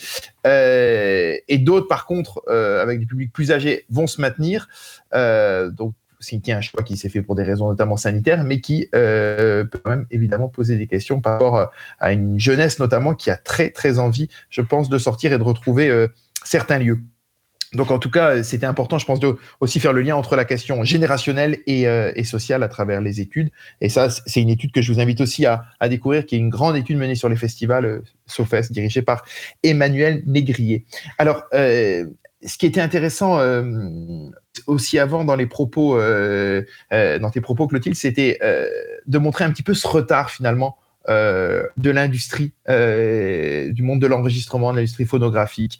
euh, et d'autres par contre avec des publics plus âgés vont se maintenir. donc qui est un choix qui s'est fait pour des raisons notamment sanitaires, mais qui peut quand même évidemment poser des questions par rapport à une jeunesse notamment qui a très très envie, je pense, de sortir et de retrouver certains lieux. Donc en tout cas, c'était important, je pense, de aussi faire le lien entre la question générationnelle et, euh, sociale à travers les études. Et ça, c'est une étude que je vous invite aussi à, découvrir, qui est une grande étude menée sur les festivals euh, dirigée par Emmanuel Négrier. Alors, euh, ce qui était intéressant aussi avant dans les propos, dans tes propos, Clotilde, c'était de montrer un petit peu ce retard finalement de l'industrie, du monde de l'enregistrement, de l'industrie phonographique.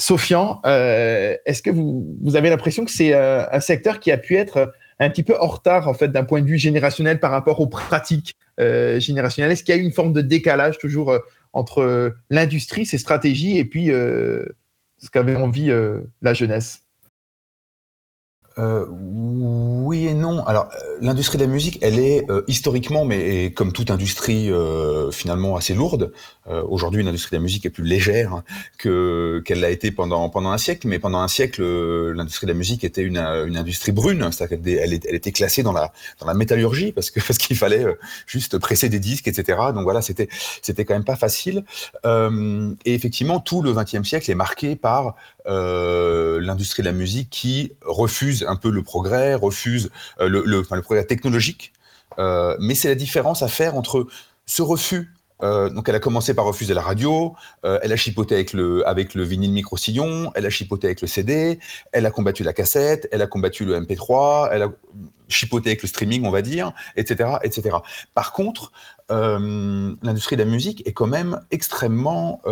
Sofian, euh, est-ce que vous, avez l'impression que c'est euh, un secteur qui a pu être un petit peu en retard en fait d'un point de vue générationnel par rapport aux pratiques euh, générationnelles? Est-ce qu'il y a une forme de décalage toujours entre l'industrie, ses stratégies et puis ce qu'avait envie la jeunesse euh, oui et non. Alors, euh, l'industrie de la musique, elle est euh, historiquement, mais comme toute industrie finalement assez lourde. Aujourd'hui, l'industrie de la musique est plus légère que qu'elle l'a été pendant pendant un siècle. Mais pendant un siècle, l'industrie de la musique était une, une industrie brune, c'est-à-dire qu'elle elle, elle, était classée dans la dans la métallurgie parce que parce qu'il fallait juste presser des disques, etc. Donc voilà, c'était c'était quand même pas facile. et effectivement, tout le XXe siècle est marqué par l'industrie de la musique qui refuse un peu le progrès, refuse euh, le, progrès technologique. Euh, mais c'est la différence à faire entre ce refus euh, donc elle a commencé par refuser la radio, elle a chipoté avec le, avec le vinyle micro-sillon, elle a chipoté avec le CD, elle a combattu la cassette, elle a combattu le MP3, elle a chipoté avec le streaming, on va dire, etc. etc. Par contre, l'industrie de la musique est quand même extrêmement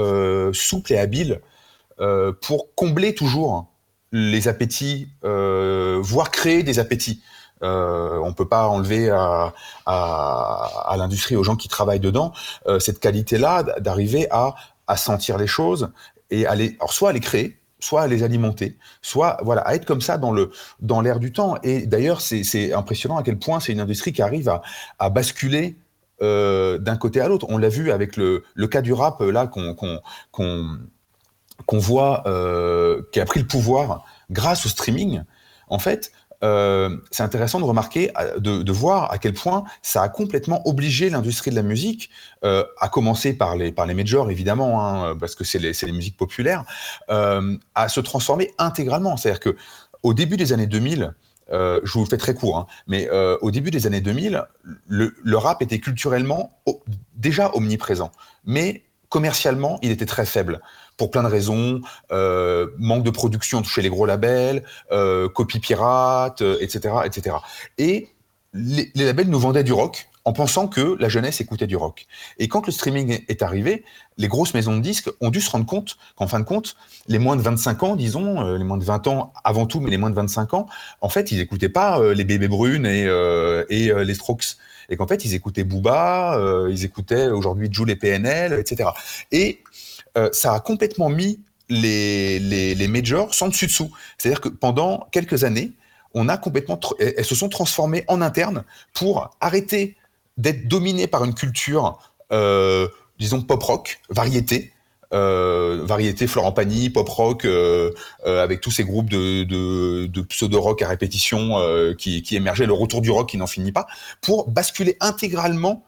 souple et habile pour combler toujours les appétits, euh, voire créer des appétits. Euh, on peut pas enlever à, l'industrie, aux gens qui travaillent dedans, euh, cette qualité-là d'arriver à, sentir les choses et à les, soit à les créer, soit à les alimenter, soit voilà à être comme ça dans le dans l'air du temps. Et d'ailleurs, c'est impressionnant à quel point c'est une industrie qui arrive à, basculer euh, d'un côté à l'autre. On l'a vu avec le, cas du rap là qu'on qu'on voit euh, qui a pris le pouvoir grâce au streaming, en fait, euh, c'est intéressant de remarquer, euh, de, voir à quel point ça a complètement obligé l'industrie de la musique, à commencer par les, par les majors évidemment, hein, parce que c'est les, les, musiques populaires, à se transformer intégralement. C'est-à-dire que au début des années 2000, je vous le fais très court, hein, mais au début des années 2000, le, le rap était culturellement déjà omniprésent, mais commercialement, il était très faible pour plein de raisons, euh, manque de production chez les gros labels, euh, copie pirate, etc., euh, etc. Et les, labels nous vendaient du rock en pensant que la jeunesse écoutait du rock. Et quand le streaming est arrivé, les grosses maisons de disques ont dû se rendre compte qu'en fin de compte, les moins de 25 ans, disons, euh, les moins de 20 ans avant tout, mais les moins de 25 ans, en fait, ils n'écoutaient pas les bébés brunes et, et les Strokes et qu'en fait ils écoutaient Booba, ils écoutaient aujourd'hui Jules et PNL, etc. Et euh, ça a complètement mis les, majors sans dessus dessous. C'est-à-dire que pendant quelques années, on a complètement, elles se sont transformées en interne pour arrêter d'être dominées par une culture, euh, disons pop rock, variété, euh, variété Florent Pagny, pop rock, avec tous ces groupes de, de, pseudo rock à répétition qui, qui émergeaient, le retour du rock qui n'en finit pas, pour basculer intégralement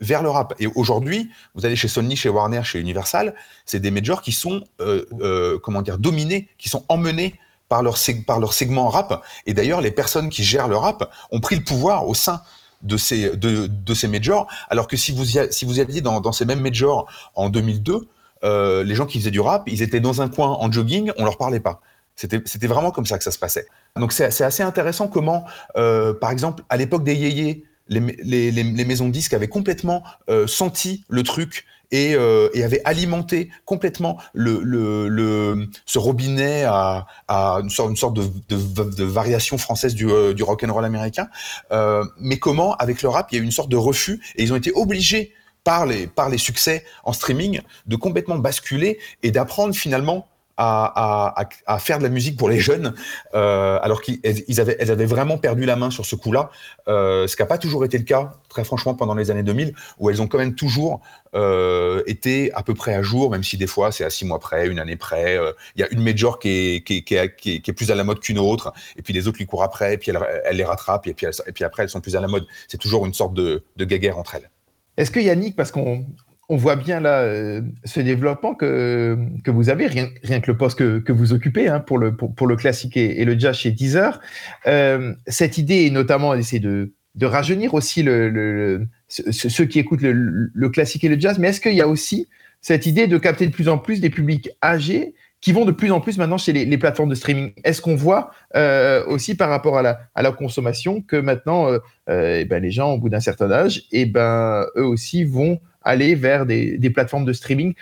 vers le rap. Et aujourd'hui, vous allez chez Sony, chez Warner, chez Universal, c'est des majors qui sont, euh, euh, comment dire, dominés, qui sont emmenés par leur, par leur segment rap. Et d'ailleurs, les personnes qui gèrent le rap ont pris le pouvoir au sein de ces, de, de ces majors, alors que si vous, si vous alliez dans, dans ces mêmes majors en 2002, euh, les gens qui faisaient du rap, ils étaient dans un coin en jogging, on leur parlait pas. C'était vraiment comme ça que ça se passait. Donc c'est assez intéressant comment, euh, par exemple, à l'époque des yéyés, les, les, maisons de disques avaient complètement euh, senti le truc et, euh, et avaient alimenté complètement le, le, le ce robinet à, à, une sorte, une sorte de, de, de variation française du, euh, du rock and roll américain. Euh, mais comment, avec le rap, il y a eu une sorte de refus et ils ont été obligés par les, par les succès en streaming de complètement basculer et d'apprendre finalement à, à, faire de la musique pour les jeunes, euh, alors qu'ils avaient, elles avaient vraiment perdu la main sur ce coup-là, euh, ce qui n'a pas toujours été le cas, très franchement, pendant les années 2000, où elles ont quand même toujours euh, été à peu près à jour, même si des fois c'est à six mois près, une année près. Il y a une major qui est, qui, est, qui, est, plus à la mode qu'une autre, et puis les autres lui courent après, et puis elles, les rattrapent, et puis, et puis après elles sont plus à la mode. C'est toujours une sorte de, de guéguerre entre elles. Est-ce que Yannick, parce qu'on on voit bien là euh, ce développement que, que vous avez, rien, rien que le poste que, que vous occupez hein, pour, le, pour, pour, le classique et, le jazz chez Deezer. Euh, cette idée est notamment d'essayer de, de rajeunir aussi le, le, ceux qui écoutent le, le, classique et le jazz, mais est-ce qu'il y a aussi cette idée de capter de plus en plus des publics âgés qui vont de plus en plus maintenant chez les, plateformes de streaming. Est-ce qu'on voit euh, aussi par rapport à la, à la consommation que maintenant euh, euh, eh ben, les gens au bout d'un certain âge, et eh ben, eux aussi vont aller vers des, des, plateformes de streaming?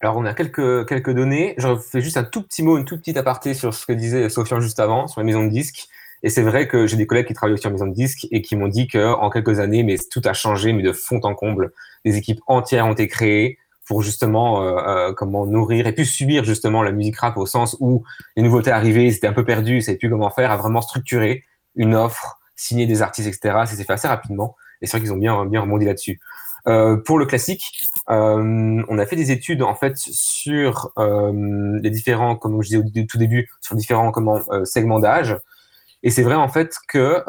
Alors, on a quelques, quelques données. Je fais juste un tout petit mot, une toute petite aparté sur ce que disait Sofiane juste avant, sur les maisons de disques. Et c'est vrai que j'ai des collègues qui travaillent aussi en maison de disques et qui m'ont dit qu'en quelques années, mais tout a changé, mais de fond en comble. Des équipes entières ont été créées pour justement euh, euh, comment nourrir et puis subir justement la musique rap au sens où les nouveautés arrivaient, ils étaient un peu perdus, ils savaient plus comment faire, à vraiment structurer une offre, signer des artistes, etc. Ça s'est fait assez rapidement et c'est vrai qu'ils ont bien bien rebondi là-dessus. Euh, pour le classique, euh, on a fait des études en fait sur euh, les différents, comme je disais au tout début, sur différents comment segments d'âge. Et c'est vrai en fait que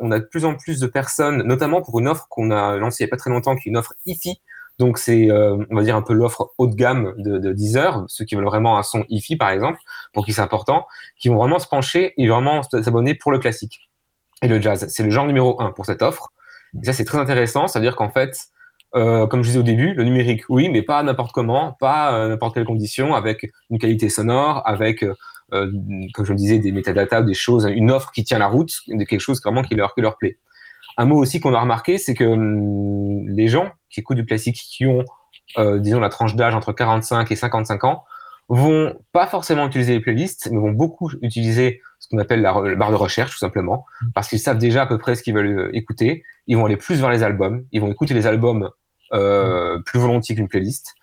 on a de plus en plus de personnes, notamment pour une offre qu'on a lancée il n'y a pas très longtemps, qui est une offre IFI, donc c'est, euh, on va dire, un peu l'offre haut de gamme de, de, Deezer, ceux qui veulent vraiment un son hi-fi par exemple, pour qui c'est important, qui vont vraiment se pencher et vraiment s'abonner pour le classique et le jazz. C'est le genre numéro un pour cette offre. Et ça c'est très intéressant, c'est-à-dire qu'en fait, euh, comme je disais au début, le numérique, oui, mais pas n'importe comment, pas euh, n'importe quelle condition, avec une qualité sonore, avec, euh, comme je le disais, des métadatas, des choses, une offre qui tient la route, quelque chose vraiment qui leur, qui leur plaît. Un mot aussi qu'on a remarqué, c'est que hum, les gens qui écoutent du classique, qui ont, euh, disons, la tranche d'âge entre 45 et 55 ans, vont pas forcément utiliser les playlists, mais vont beaucoup utiliser ce qu'on appelle la, barre de recherche, tout simplement, parce qu'ils savent déjà à peu près ce qu'ils veulent euh, écouter. Ils vont aller plus vers les albums, ils vont écouter les albums euh, plus volontiers qu'une playlist,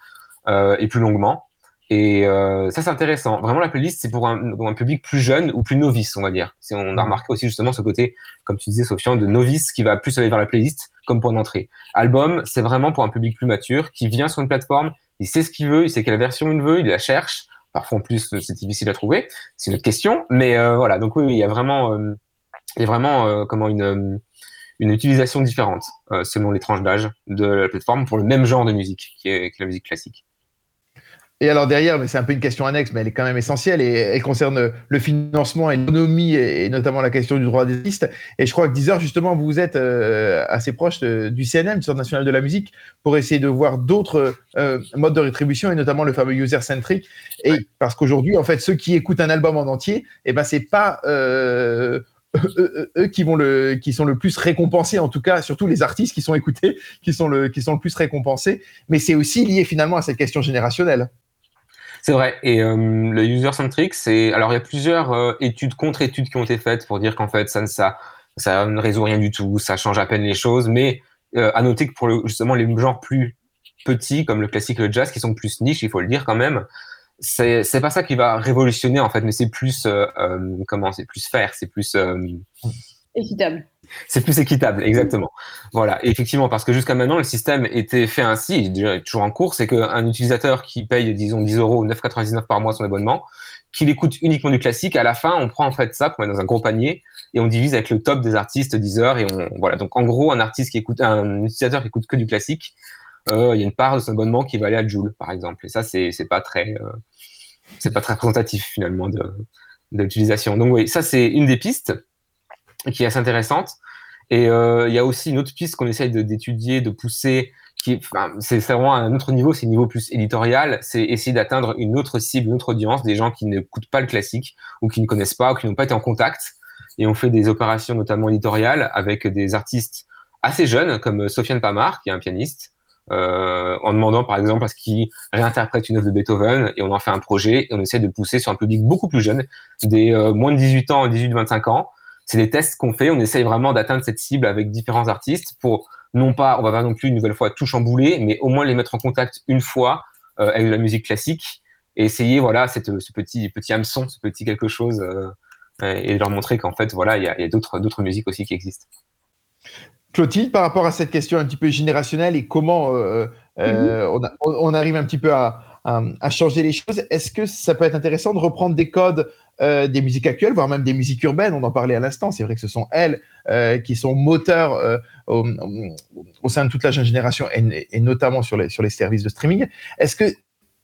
et plus longuement. Et euh, ça, c'est intéressant. Vraiment, la playlist, c'est pour un, pour un, public plus jeune ou plus novice, on va dire. On a remarqué aussi justement ce côté, comme tu disais, Sofiane, de novice qui va plus aller vers la playlist comme point d'entrée. Album, c'est vraiment pour un public plus mature qui vient sur une plateforme, il sait ce qu'il veut, il sait quelle version il veut, il la cherche. Parfois, en plus, c'est difficile à trouver. C'est une autre question. Mais euh, voilà, donc oui, il y a vraiment, euh, il y a vraiment euh, comment une, une utilisation différente selon les tranches d'âge de la plateforme pour le même genre de musique qui est, qui est la musique classique. Et alors derrière, mais c'est un peu une question annexe, mais elle est quand même essentielle et elle concerne le financement et l'économie et notamment la question du droit des artistes. Et je crois que Deezer, justement, vous êtes euh, assez proche de, du CNM, du Centre national de la musique, pour essayer de voir d'autres euh, modes de rétribution et notamment le fameux user-centric. Et ouais. parce qu'aujourd'hui, en fait, ceux qui écoutent un album en entier, eh ben c'est pas euh, eux, eux, qui vont le, qui sont le plus récompensés, en tout cas, surtout les artistes qui sont écoutés, qui sont le, qui sont le plus récompensés. Mais c'est aussi lié finalement à cette question générationnelle. C'est vrai. Et euh, le user-centric, c'est. Alors, il y a plusieurs euh, études, contre-études qui ont été faites pour dire qu'en fait, ça ne, résout rien du tout, ça change à peine les choses. Mais euh, à noter que pour justement les genres plus petits, comme le classique le jazz, qui sont plus niche, il faut le dire quand même, c'est, c'est pas ça qui va révolutionner, en fait, mais c'est plus. Comment C'est plus faire, c'est plus. Équitable. C'est plus équitable, exactement. Voilà, effectivement, parce que jusqu'à maintenant, le système était fait ainsi, il est toujours en cours, c'est qu'un utilisateur qui paye, disons, 10 euros ou 9,99 par mois son abonnement, qu'il écoute uniquement du classique, à la fin, on prend en fait ça pour mettre dans un gros panier et on divise avec le top des artistes 10 heures et on, voilà. Donc, en gros, un artiste qui écoute, un utilisateur qui écoute que du classique, euh, il y a une part de son abonnement qui va aller à Joule, par exemple. Et ça, c'est, c'est pas très, euh, c'est pas très représentatif, finalement, de, de l'utilisation. Donc, oui, ça, c'est une des pistes qui est assez intéressante. Et euh, il y a aussi une autre piste qu'on essaye d'étudier, de, pousser, qui enfin, c'est vraiment un autre niveau, c'est un niveau plus éditorial, c'est essayer d'atteindre une autre cible, une autre audience, des gens qui n'écoutent pas le classique ou qui ne connaissent pas ou qui n'ont pas été en contact. Et on fait des opérations notamment éditoriales avec des artistes assez jeunes comme Sofiane Pamar, qui est un pianiste, euh, en demandant par exemple à ce qu'il réinterprète une œuvre de Beethoven et on en fait un projet et on essaie de pousser sur un public beaucoup plus jeune, des euh, moins de 18 ans, 18-25 ans, c'est des tests qu'on fait. On essaye vraiment d'atteindre cette cible avec différents artistes pour non pas, on va pas non plus une nouvelle fois tout chambouler, mais au moins les mettre en contact une fois euh, avec la musique classique et essayer voilà cette, ce petit petit hameçon, ce petit quelque chose, et leur montrer qu'en fait voilà il y a, a d'autres d'autres musiques aussi qui existent. Clotilde, par rapport à cette question un petit peu générationnelle et comment mm-hmm. on, on, arrive un petit peu à, à, changer les choses. Est-ce que ça peut être intéressant de reprendre des codes euh, des musiques actuelles, voire même des musiques urbaines? On en parlait à l'instant. C'est vrai que ce sont elles euh, qui sont moteurs euh, au, sein de toute la jeune génération et, notamment sur les, sur les services de streaming. Est-ce que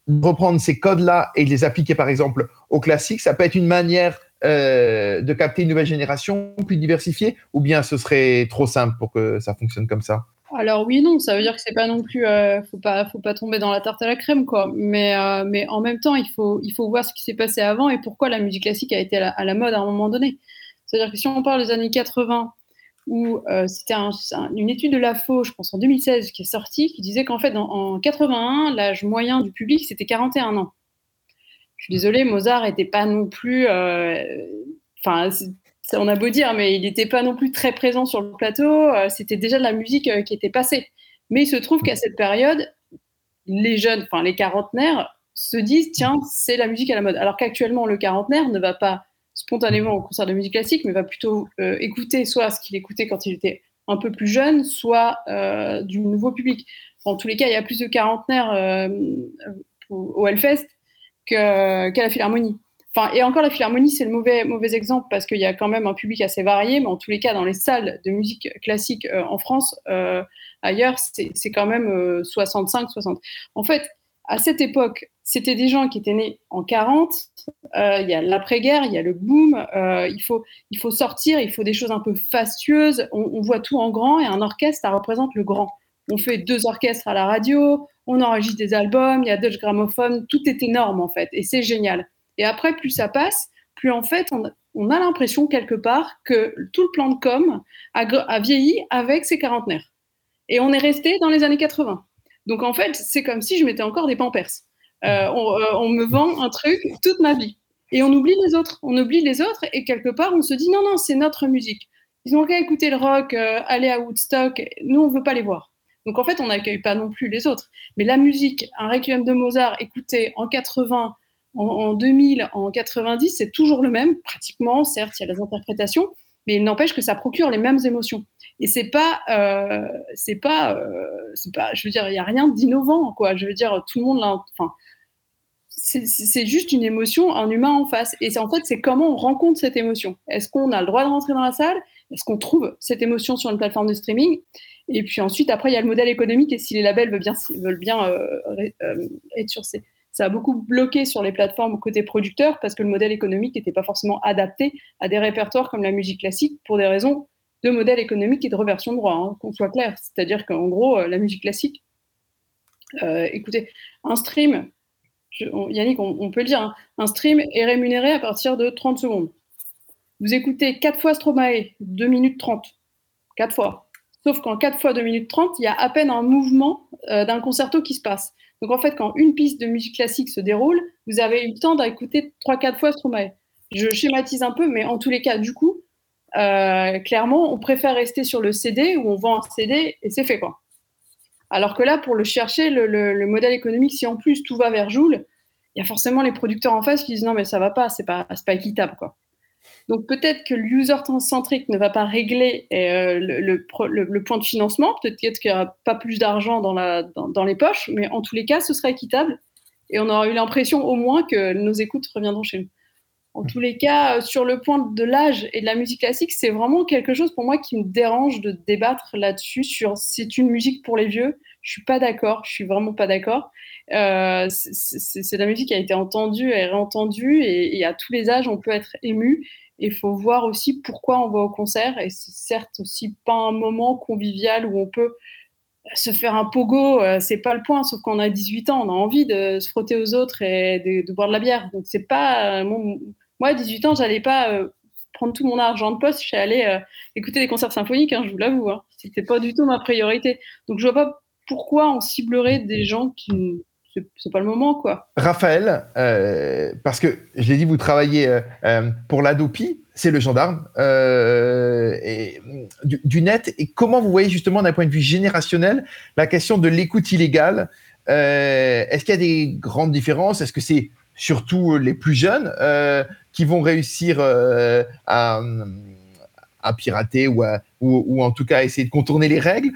reprendre ces codes-là et les appliquer par exemple au classique, ça peut être une manière de capter une nouvelle génération plus diversifiée? Ou bien ce serait trop simple pour que ça fonctionne comme ça? Alors oui, non, ça veut dire que c'est pas non plus, euh, faut pas, faut pas tomber dans la tarte à la crème, quoi. Mais, euh, en même temps, il faut, il faut voir ce qui s'est passé avant et pourquoi la musique classique a été à la, mode à un moment donné. C'est-à-dire que si on parle des années 80, où euh, c'était une étude de la FO, je pense en 2016, qui est sortie, qui disait qu'en fait, en 81, l'âge moyen du public, c'était 41 ans. Je suis désolée, Mozart n'était pas non plus, enfin, on a beau dire, mais il n'était pas non plus très présent sur le plateau. Euh, c'était déjà de la musique euh, qui était passée. Mais il se trouve qu'à cette période, les jeunes, enfin les quarantenaires, se disent tiens, c'est la musique à la mode. Alors qu'actuellement, le quarantenaire ne va pas spontanément au concert de musique classique, mais va plutôt euh, écouter soit ce qu'il écoutait quand il était un peu plus jeune, soit du nouveau public. En tous les cas, il y a plus de quarantenaires au Hellfest qu'à la Philharmonie et encore la Philharmonie, c'est le mauvais, mauvais exemple parce qu'il y a quand même un public assez varié, mais en tous les cas, dans les salles de musique classique euh, en France, euh, ailleurs, c'est quand même 65, euh, 60. En fait, à cette époque, c'était des gens qui étaient nés en 40. Il y a l'après-guerre, il y a le boom. il, faut, il faut sortir, il faut des choses un peu fastueuses. On, on, voit tout en grand et un orchestre, ça représente le grand. On fait deux orchestres à la radio, on enregistre des albums, il y a deux gramophones, tout est énorme en fait, et c'est génial. Et après, plus ça passe, plus en fait, on, a l'impression quelque part que tout le plan de com a, vieilli avec ses quarantenaires. Et on est resté dans les années 80. Donc en fait, c'est comme si je mettais encore des pampers. Euh, euh, on, me vend un truc toute ma vie. Et on oublie les autres. On oublie les autres et quelque part, on se dit non, non, c'est notre musique. Ils ont qu'à écouter le rock, euh, aller à Woodstock. Nous, on ne veut pas les voir. Donc en fait, on n'accueille pas non plus les autres. Mais la musique, un requiem de Mozart écouté en 80 en, 2000, en 90, c'est toujours le même, pratiquement. Certes, il y a les interprétations, mais il n'empêche que ça procure les mêmes émotions. Et c'est pas, euh, c'est pas, euh, c'est pas, je veux dire, il y a rien d'innovant, quoi. Je veux dire, tout le monde l'a, enfin, c'est juste une émotion, un humain en face. Et en fait, c'est comment on rencontre cette émotion. Est-ce qu'on a le droit de rentrer dans la salle? Est-ce qu'on trouve cette émotion sur une plateforme de streaming? Et puis ensuite, après, il y a le modèle économique et si les labels veulent bien, veulent bien euh, être sur ces, ça a beaucoup bloqué sur les plateformes côté producteur parce que le modèle économique n'était pas forcément adapté à des répertoires comme la musique classique pour des raisons de modèle économique et de reversion de droit, hein, qu'on soit clair. C'est-à-dire qu'en gros, euh, la musique classique, euh, écoutez, un stream, Yannick, on, peut le dire, hein, un stream est rémunéré à partir de 30 secondes. Vous écoutez 4 fois Stromae, 2 minutes 30. 4 fois. Sauf qu'en 4 fois 2 minutes 30, il y a à peine un mouvement euh, d'un concerto qui se passe. Donc en fait, quand une piste de musique classique se déroule, vous avez eu le temps d'écouter 3-4 fois Stromae. Je schématise un peu, mais en tous les cas, du coup, euh, clairement, on préfère rester sur le CD où on vend un CD et c'est fait quoi. Alors que là, pour le chercher, le, modèle économique, si en plus tout va vers Joule, il y a forcément les producteurs en face qui disent non mais ça va pas, c'est pas, pas équitable quoi. Donc peut-être que l'user centrique ne va pas régler euh, le, point de financement, peut-être qu'il n'y aura pas plus d'argent dans, dans, les poches, mais en tous les cas, ce sera équitable et on aura eu l'impression au moins que nos écoutes reviendront chez nous. En tous les cas, euh, sur le point de l'âge et de la musique classique, c'est vraiment quelque chose pour moi qui me dérange de débattre là-dessus, sur c'est une musique pour les vieux. Je suis pas d'accord, je suis vraiment pas d'accord. Euh, c'est de la musique qui a été entendue et réentendue, et, et, à tous les âges, on peut être ému. Il faut voir aussi pourquoi on va au concert. Et c'est certes aussi pas un moment convivial où on peut se faire un pogo, euh, c'est pas le point, sauf qu'on a 18 ans, on a envie de se frotter aux autres et de, boire de la bière. Donc c'est pas. Euh, moi, à 18 ans, j'allais pas euh, prendre tout mon argent de poste, je aller écouter des concerts symphoniques, hein, je vous l'avoue. Hein. C'était pas du tout ma priorité. Donc je vois pas pourquoi on ciblerait des gens qui c'est pas le moment, quoi. Raphaël, euh, parce que je l'ai dit, vous travaillez euh, euh, pour l'ADOPI, c'est le gendarme du, net. Et comment vous voyez justement d'un point de vue générationnel la question de l'écoute illégale est-ce qu'il y a des grandes différences? Est-ce que c'est surtout les plus jeunes qui vont réussir à, pirater ou, en tout cas essayer de contourner les règles?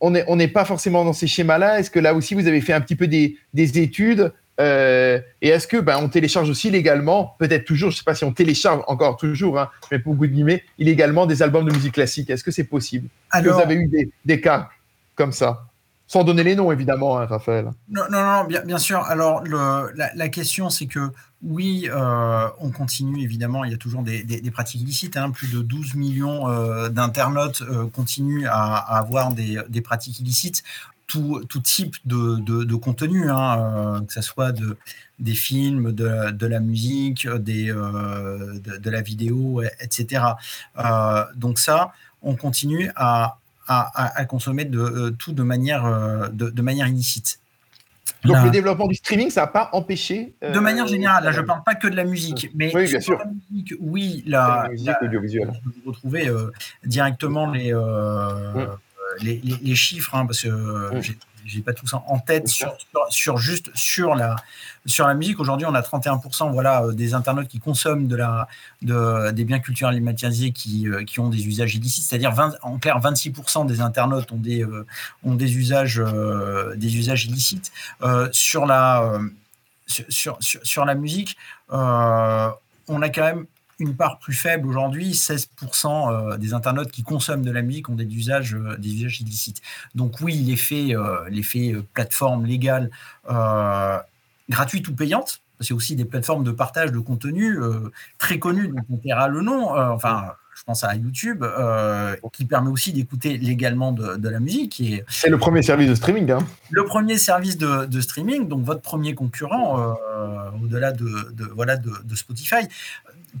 On n'est on pas forcément dans ces schémas-là. Est-ce que là aussi vous avez fait un petit peu des, des études euh, et est-ce que ben, on télécharge aussi légalement, peut-être toujours, je ne sais pas si on télécharge encore toujours, hein, mais pour beaucoup de guillemets, illégalement des albums de musique classique? Est-ce que c'est possible? Alors, Vous avez eu des, des, cas comme ça? Sans donner les noms, évidemment, hein, Raphaël. Non, non, non bien, sûr. Alors, la, question, c'est que oui, euh, on continue, évidemment, il y a toujours des, pratiques illicites. Hein, plus de 12 millions euh, d'internautes euh, continuent à, avoir des, pratiques illicites tout, type de, contenu, hein, que ce soit de, des films, de, la musique, de, la vidéo, etc. Donc ça, on continue à, à, à consommer de, euh, tout de manière, euh, de, manière illicite. Donc là, le développement du streaming, ça n'a pas empêché. Euh, de manière générale, là je ne parle pas que de la musique, mais oui, bien sûr. La musique, oui, la, la musique audiovisuelle. Vous retrouvez directement les, mmh les, les, les, chiffres, hein, parce que mmh. j'ai pas tout ça en tête sur, sur, sur, juste sur la sur la musique. Aujourd'hui, on a 31% voilà des internautes qui consomment de la de, des biens culturels immatérialisés qui, qui ont des usages illicites, c'est-à-dire en clair 26% des internautes ont des euh, ont des usages euh, des usages illicites euh, sur la sur, sur, sur la musique. on a quand même une part plus faible aujourd'hui, 16% des internautes qui consomment de la musique ont des usages, des usages illicites. Donc oui, l'effet, l'effet plateforme légale, euh, gratuite ou payante, c'est aussi des plateformes de partage de contenu euh, très connues, dont on taira le nom, euh, enfin je pense à YouTube, euh, qui permet aussi d'écouter légalement de, de, la musique. C'est le premier service de streaming. Hein. Le premier service de, de, streaming, donc votre premier concurrent, euh, au-delà de, de, voilà, de, Spotify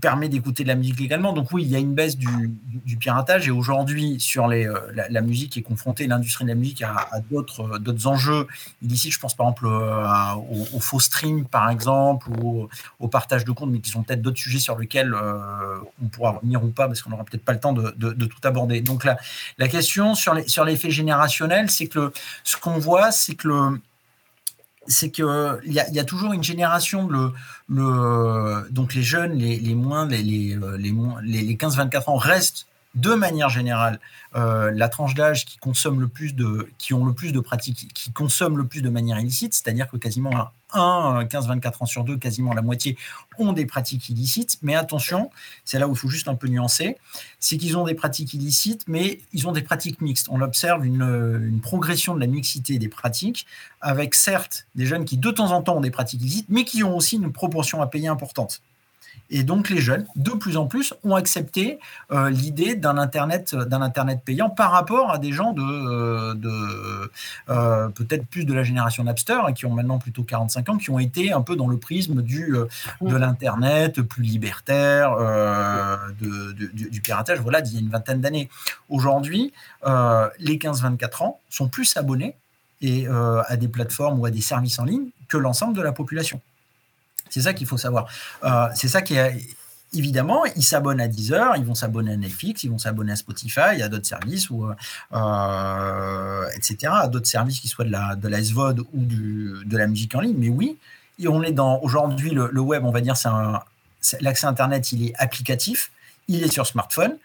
permet d'écouter de la musique légalement. Donc oui, il y a une baisse du, piratage et aujourd'hui sur euh, la, musique est confrontée, l'industrie de la musique à, à d'autres, enjeux illicites. Je pense par exemple à, au, au, faux stream par exemple ou au, partage de comptes, mais qui sont peut-être d'autres sujets sur lesquels euh, on pourra revenir ou pas parce qu'on n'aura peut-être pas le temps de, tout aborder. Donc la, la question sur, l'effet générationnel, c'est que ce qu'on voit, c'est que le, c'est qu'il y, a, y a toujours une génération, le, donc les jeunes, les, moins, les, les, les, les 15-24 ans restent de manière générale euh, la tranche d'âge qui consomme le plus de, qui ont le plus de pratiques, qui consomment le plus de manière illicite, c'est-à-dire que quasiment un 15-24 ans sur deux, quasiment la moitié ont des pratiques illicites. Mais attention, c'est là où il faut juste un peu nuancer, c'est qu'ils ont des pratiques illicites, mais ils ont des pratiques mixtes. On observe une, une, progression de la mixité des pratiques, avec certes des jeunes qui de temps en temps ont des pratiques illicites, mais qui ont aussi une proportion à payer importante. Et donc les jeunes, de plus en plus, ont accepté euh, l'idée d'un internet, d'un internet payant par rapport à des gens de, euh, de euh, peut-être plus de la génération Napster, hein, qui ont maintenant plutôt 45 ans, qui ont été un peu dans le prisme du euh, de l'internet plus libertaire, euh, de, de, du, du, piratage. Voilà, d'il y a une vingtaine d'années. Aujourd'hui, les 15-24 ans sont plus abonnés et à des plateformes ou à des services en ligne que l'ensemble de la population. C'est ça qu'il faut savoir. Euh, c'est ça qui est. Évidemment, ils s'abonnent à Deezer, ils vont s'abonner à Netflix, ils vont s'abonner à Spotify, à d'autres services, ou, euh, etc., à d'autres services qui soient de la, de la SVOD ou de la musique en ligne. Mais oui, et on est dans. Aujourd'hui, le, le, web, on va dire, c'est l'accès Internet, il est applicatif, il est sur smartphone,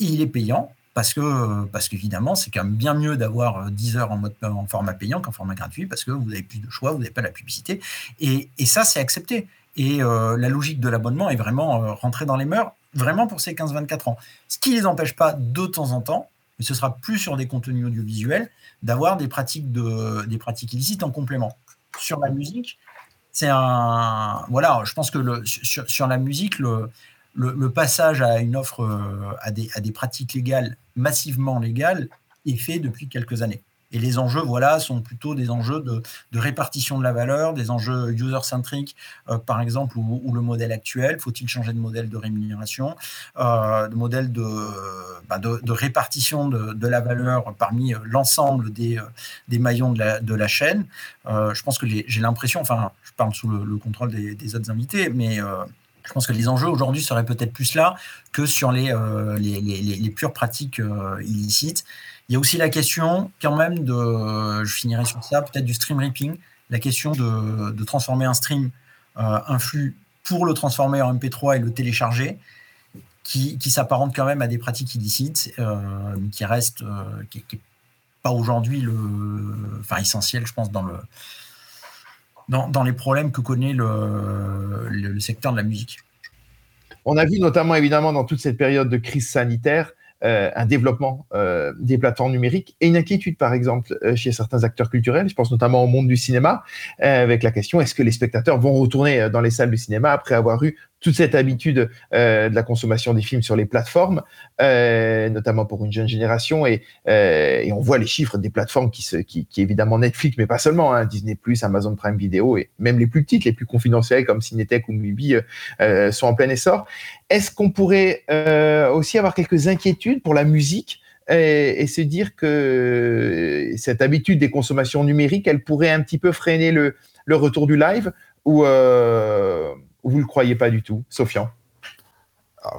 il est payant, parce que parce qu'évidemment c'est quand même bien mieux d'avoir 10 heures en format payant qu'en format gratuit parce que vous avez plus de choix, vous n'avez pas la publicité et, ça c'est accepté et euh, la logique de l'abonnement est vraiment euh, rentrée dans les mœurs vraiment pour ces 15-24 ans. Ce qui les empêche pas de temps en temps, mais ce sera plus sur des contenus audiovisuels, d'avoir des pratiques de des pratiques illicites en complément. Sur la musique, c'est un voilà, je pense que sur, sur la musique le le, passage à une offre, euh, à, des, pratiques légales, massivement légales, est fait depuis quelques années. Et les enjeux, voilà, sont plutôt des enjeux de, répartition de la valeur, des enjeux user-centric, euh, par exemple, ou, le modèle actuel. Faut-il changer de modèle de rémunération, euh, de modèle de, bah répartition de, la valeur parmi l'ensemble des, maillons de la, chaîne? Je pense que j'ai l'impression, enfin, je parle sous le, le contrôle des, autres invités, mais Je pense que les enjeux aujourd'hui seraient peut-être plus là que sur les, les, les, les, pures pratiques illicites. Il y a aussi la question, quand même, de, je finirai sur ça, peut-être du stream ripping, la question de, de transformer un stream, un flux pour le transformer en MP3 et le télécharger, qui, qui s'apparente quand même à des pratiques illicites, euh, qui restent, euh, qui, qui pas aujourd'hui le, enfin essentiel, je pense, dans le, dans, les problèmes que connaît le, secteur de la musique. On a vu notamment évidemment dans toute cette période de crise sanitaire euh, un développement euh, des plateformes numériques et une inquiétude, par exemple, euh, chez certains acteurs culturels. Je pense notamment au monde du cinéma, avec la question est-ce que les spectateurs vont retourner dans les salles du cinéma après avoir eu toute cette habitude euh, de la consommation des films sur les plateformes, euh, notamment pour une jeune génération. Et, euh, et, on voit les chiffres des plateformes qui, se, qui, qui évidemment Netflix, mais pas seulement, hein, Disney+, Amazon Prime Video, et même les plus petites, les plus confidentielles comme Cinetech ou Mubi euh, sont en plein essor. Est-ce qu'on pourrait euh, aussi avoir quelques inquiétudes pour la musique et, et, se dire que cette habitude des consommations numériques, elle pourrait un petit peu freiner le, le retour du live ou euh, vous ne le croyez pas du tout, Sofian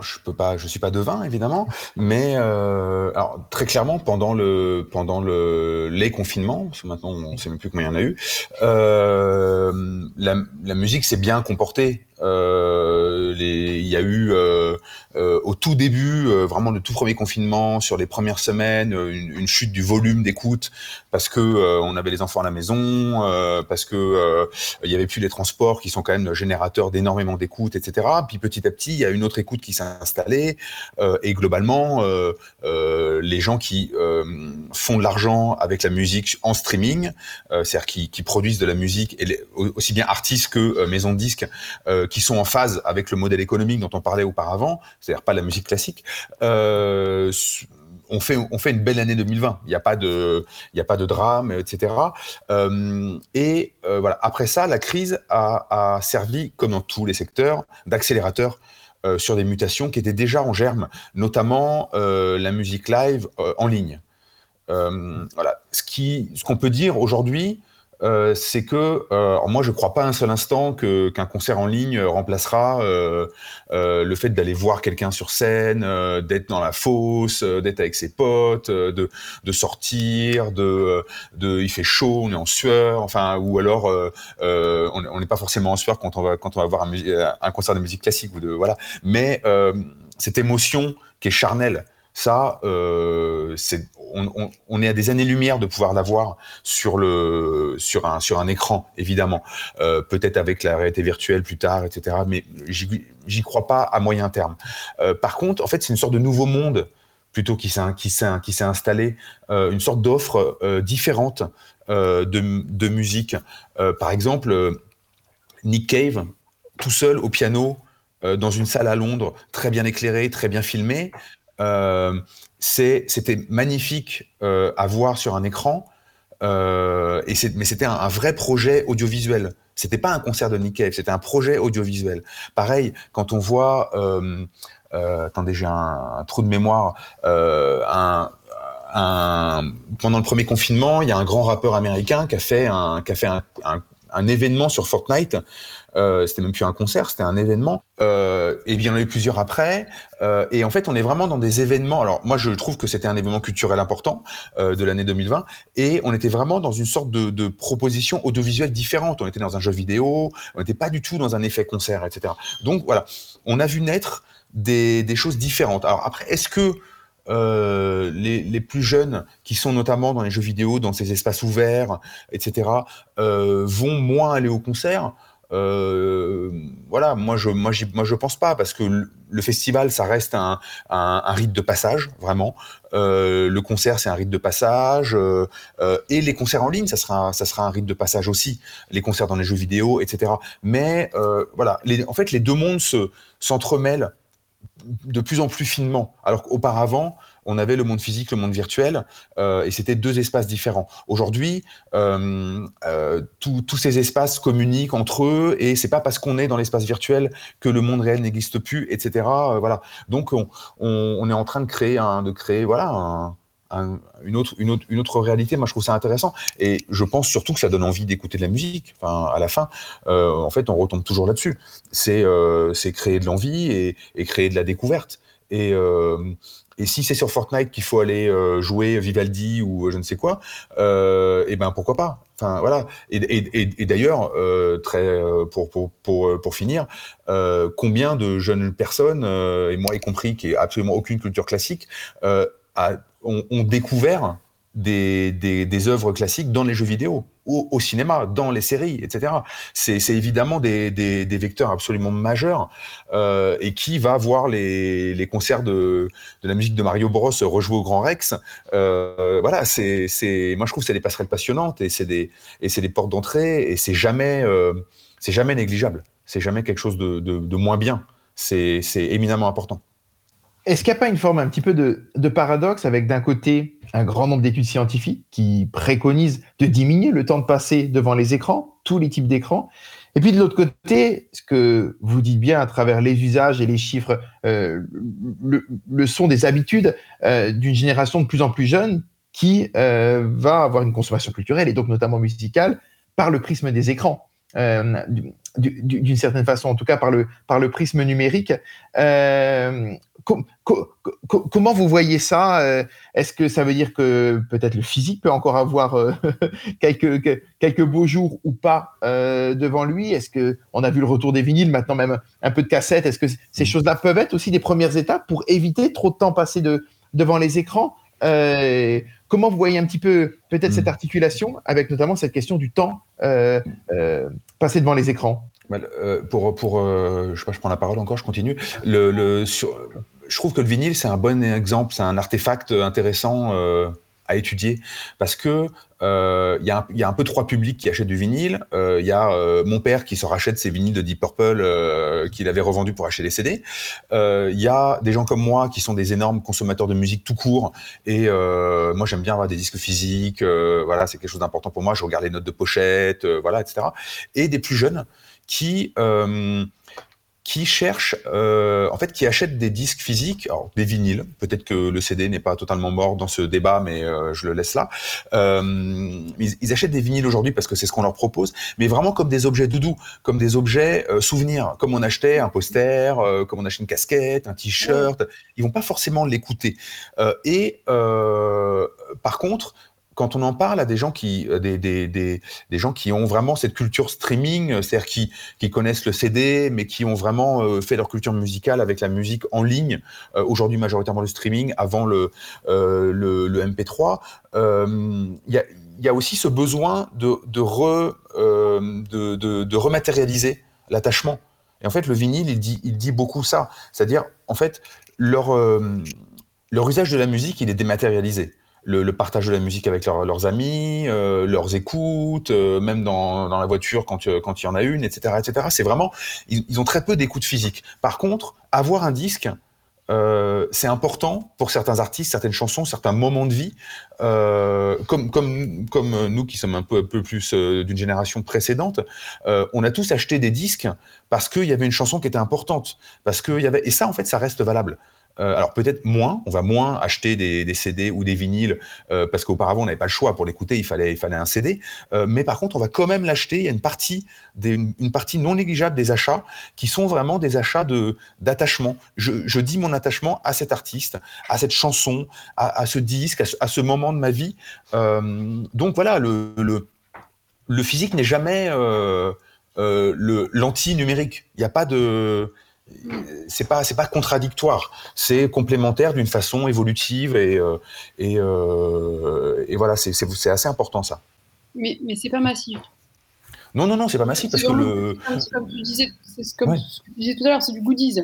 je peux pas, je suis pas devin évidemment, mais euh, très clairement pendant le pendant le les confinements, parce que maintenant on sait même plus combien il y en a eu, euh, la musique s'est bien comportée euh, il y a eu euh, euh, au tout début, euh, vraiment le tout premier confinement, sur les premières semaines, une, une chute du volume d'écoute parce que on avait les enfants à la maison, parce que il y avait plus les transports qui sont quand même générateurs d'énormément d'écoute, etc. Puis petit à petit, il y a une autre écoute qui s'est installée et globalement, les gens qui font de l'argent avec la musique en streaming, c'est-à-dire qui, qui, produisent de la musique, et les, aussi bien artistes que maisons de disques, qui sont en phase avec le modèle économique dont on parlait auparavant, c'est-à-dire pas la musique classique, euh, on fait, on fait une belle année 2020. Il n'y a pas de, a pas de drame, etc. Euh, et euh, voilà. Après ça, la crise a, a, servi, comme dans tous les secteurs, d'accélérateur euh, sur des mutations qui étaient déjà en germe, notamment euh, la musique live euh, en ligne. voilà. Ce qui, ce qu'on peut dire aujourd'hui, euh, c'est que euh, moi je crois pas un seul instant que qu'un concert en ligne remplacera euh, euh le fait d'aller voir quelqu'un sur scène, euh, d'être dans la fosse, d'être avec ses potes, de, de sortir, de, de il fait chaud, on est en sueur, enfin ou alors on n'est pas forcément en sueur quand on va quand on va voir un, un concert de musique classique ou de voilà, mais cette émotion qui est charnelle ça, euh, on, est à des années-lumière de pouvoir l'avoir sur, sur, un, sur un écran, évidemment. Euh, Peut-être avec la réalité virtuelle plus tard, etc. Mais j'y crois pas à moyen terme. Euh, par contre, en fait, c'est une sorte de nouveau monde plutôt qui s'est qui s'est installé, une sorte d'offre différente de, de musique. par exemple, Nick Cave, tout seul au piano, dans une salle à Londres, très bien éclairée, très bien filmée, euh, c'était magnifique euh, à voir sur un écran, euh, mais c'était un, vrai projet audiovisuel. C'était pas un concert de Nick c'était un projet audiovisuel. Pareil, quand on voit, attendez, j'ai un, trou de mémoire, pendant le premier confinement, il y a un grand rappeur américain qui a fait un, qui a fait un événement sur Fortnite euh, c'était même plus un concert, c'était un événement. Euh, et bien, il y en a eu plusieurs après. Euh, et en fait, on est vraiment dans des événements. Alors, moi, je trouve que c'était un événement culturel important euh, de l'année 2020. Et on était vraiment dans une sorte de, de, proposition audiovisuelle différente. On était dans un jeu vidéo, on n'était pas du tout dans un effet concert, etc. Donc, voilà, on a vu naître des, des choses différentes. Alors, après, est-ce que euh, les, les, plus jeunes, qui sont notamment dans les jeux vidéo, dans ces espaces ouverts, etc., euh, vont moins aller au concert euh, voilà, moi je, moi, moi je pense pas parce que le, festival ça reste un, un, un, rite de passage vraiment. Euh, le concert c'est un rite de passage euh, et les concerts en ligne ça sera ça sera un rite de passage aussi. Les concerts dans les jeux vidéo, etc. Mais euh, voilà, les, en fait les deux mondes se s'entremêlent de plus en plus finement. Alors qu'auparavant, on avait le monde physique, le monde virtuel, euh, et c'était deux espaces différents. Aujourd'hui, euh, euh, tous ces espaces communiquent entre eux, et c'est pas parce qu'on est dans l'espace virtuel que le monde réel n'existe plus, etc. Voilà. Donc, on, on, on, est en train de créer un, de créer, voilà, un, une, autre, une, autre, une autre réalité. Moi, je trouve ça intéressant. Et je pense surtout que ça donne envie d'écouter de la musique. Enfin, à la fin, euh, en fait, on retombe toujours là-dessus. C'est euh, créer de l'envie et, et, créer de la découverte. Et, euh, et si c'est sur Fortnite qu'il faut aller euh, jouer Vivaldi ou je ne sais quoi, euh, et ben pourquoi pas? Enfin voilà. Et, et, et d'ailleurs, euh, très pour pour pour pour finir, euh, combien de jeunes personnes, et moi y compris, qui n'ai absolument aucune culture classique, a, ont, ont découvert des, des, des, œuvres classiques dans les jeux vidéo, au, cinéma, dans les séries, etc. C'est évidemment des, des, vecteurs absolument majeurs. Euh, et qui va voir les, les concerts de, de, la musique de Mario Bros rejouer au Grand Rex euh, Voilà, c'est moi je trouve que c'est des passerelles passionnantes et c'est des et c'est des portes d'entrée et c'est jamais euh, c'est jamais négligeable. C'est jamais quelque chose de, de, de moins bien. C'est éminemment important. Est-ce qu'il n'y a pas une forme un petit peu de, paradoxe avec d'un côté un grand nombre d'études scientifiques qui préconisent de diminuer le temps de passer devant les écrans, tous les types d'écrans, et puis de l'autre côté, ce que vous dites bien à travers les usages et les chiffres, euh, le, sont des habitudes euh, d'une génération de plus en plus jeune qui euh, va avoir une consommation culturelle et donc notamment musicale par le prisme des écrans. Euh, d'une certaine façon, en tout cas par le, par le prisme numérique. Euh, com co co comment vous voyez ça? Euh, Est-ce que ça veut dire que peut-être le physique peut encore avoir quelques, quelques beaux jours ou pas euh, devant lui? Est-ce que on a vu le retour des vinyles, maintenant même un peu de cassettes Est-ce que ces choses-là peuvent être aussi des premières étapes pour éviter trop de temps passé de, devant les écrans? Comment vous voyez un petit peu peut-être cette articulation avec notamment cette question du temps euh, euh, passé devant les écrans? Euh, Pour, pour je sais pas, je prends la parole encore, je continue. Le, le, sur, je trouve que le vinyle, c'est un bon exemple, c'est un artefact intéressant à étudier parce que il euh, y, y, a un peu trois publics qui achètent du vinyle. Il euh, y a euh, mon père qui se rachète ses vinyles de Deep Purple qu'il avait revendus pour acheter des CD. Il y a des gens comme moi qui sont des énormes consommateurs de musique tout court. Et moi, j'aime bien avoir des disques physiques. voilà, c'est quelque chose d'important pour moi. Je regarde les notes de pochette, voilà, etc. Et des plus jeunes qui qui cherchent, euh, en fait, qui achètent des disques physiques, alors des vinyles. Peut-être que le CD n'est pas totalement mort dans ce débat, mais euh, je le laisse là. Euh, ils, ils, achètent des vinyles aujourd'hui parce que c'est ce qu'on leur propose, mais vraiment comme des objets doudous, comme des objets euh, souvenirs, comme on achetait un poster, euh, comme on achetait une casquette, un t-shirt. Ils vont pas forcément l'écouter. Euh, et par contre, quand on en parle à des gens qui, euh, des, gens qui ont vraiment cette culture streaming, euh, c'est-à-dire qui, connaissent le CD, mais qui ont vraiment euh, fait leur culture musicale avec la musique en ligne, aujourd'hui majoritairement le streaming, avant le, euh, le, le, MP3, il y, a, aussi ce besoin de, de, re, de, de, de rematérialiser l'attachement. Et en fait, le vinyle, il dit, beaucoup ça. C'est-à-dire, en fait, leur usage de la musique, il est dématérialisé le, partage de la musique avec leur, leurs amis, euh, leurs écoutes, euh, même dans, dans, la voiture quand, euh, quand il y en a une, etc. etc. C'est vraiment, ils, ont très peu d'écoute physique. Par contre, avoir un disque, c'est important pour certains artistes, certaines chansons, certains moments de vie, comme, comme, comme nous qui sommes un peu, un peu plus d'une génération précédente, on a tous acheté des disques parce qu'il y avait une chanson qui était importante, parce que y avait, et ça en fait ça reste valable. Euh, alors peut-être moins, on va moins acheter des, CD ou des vinyles euh, parce qu'auparavant on n'avait pas le choix pour l'écouter, il fallait, un CD. Euh, mais par contre, on va quand même l'acheter. Il y a une partie, partie non négligeable des achats qui sont vraiment des achats de d'attachement. Je, dis mon attachement à cet artiste, à cette chanson, à, ce disque, à ce, moment de ma vie. Donc voilà, le, le, le physique n'est jamais l'anti numérique. Il n'y a pas de c'est pas c'est pas contradictoire, c'est complémentaire d'une façon évolutive et euh, et, euh, et, voilà c'est c'est assez important ça. Mais mais c'est pas massif. Non non non c'est pas massif parce que le comme tu disais comme ouais. ce que tu disais tout à l'heure c'est du goodies.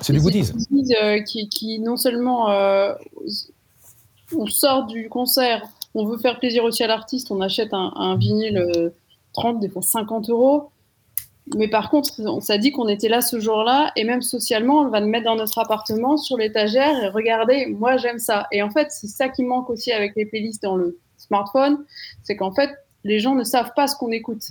C'est du goodies. goodies euh, qui, qui non seulement euh, on sort du concert, on veut faire plaisir aussi à l'artiste, on achète un, un vinyle 30 des fois 50 euros mais par contre, on s'est dit qu'on était là ce jour-là, et même socialement, on va le mettre dans notre appartement, sur l'étagère, et regardez, moi j'aime ça. Et en fait, c'est ça qui manque aussi avec les playlists dans le smartphone, c'est qu'en fait, les gens ne savent pas ce qu'on écoute.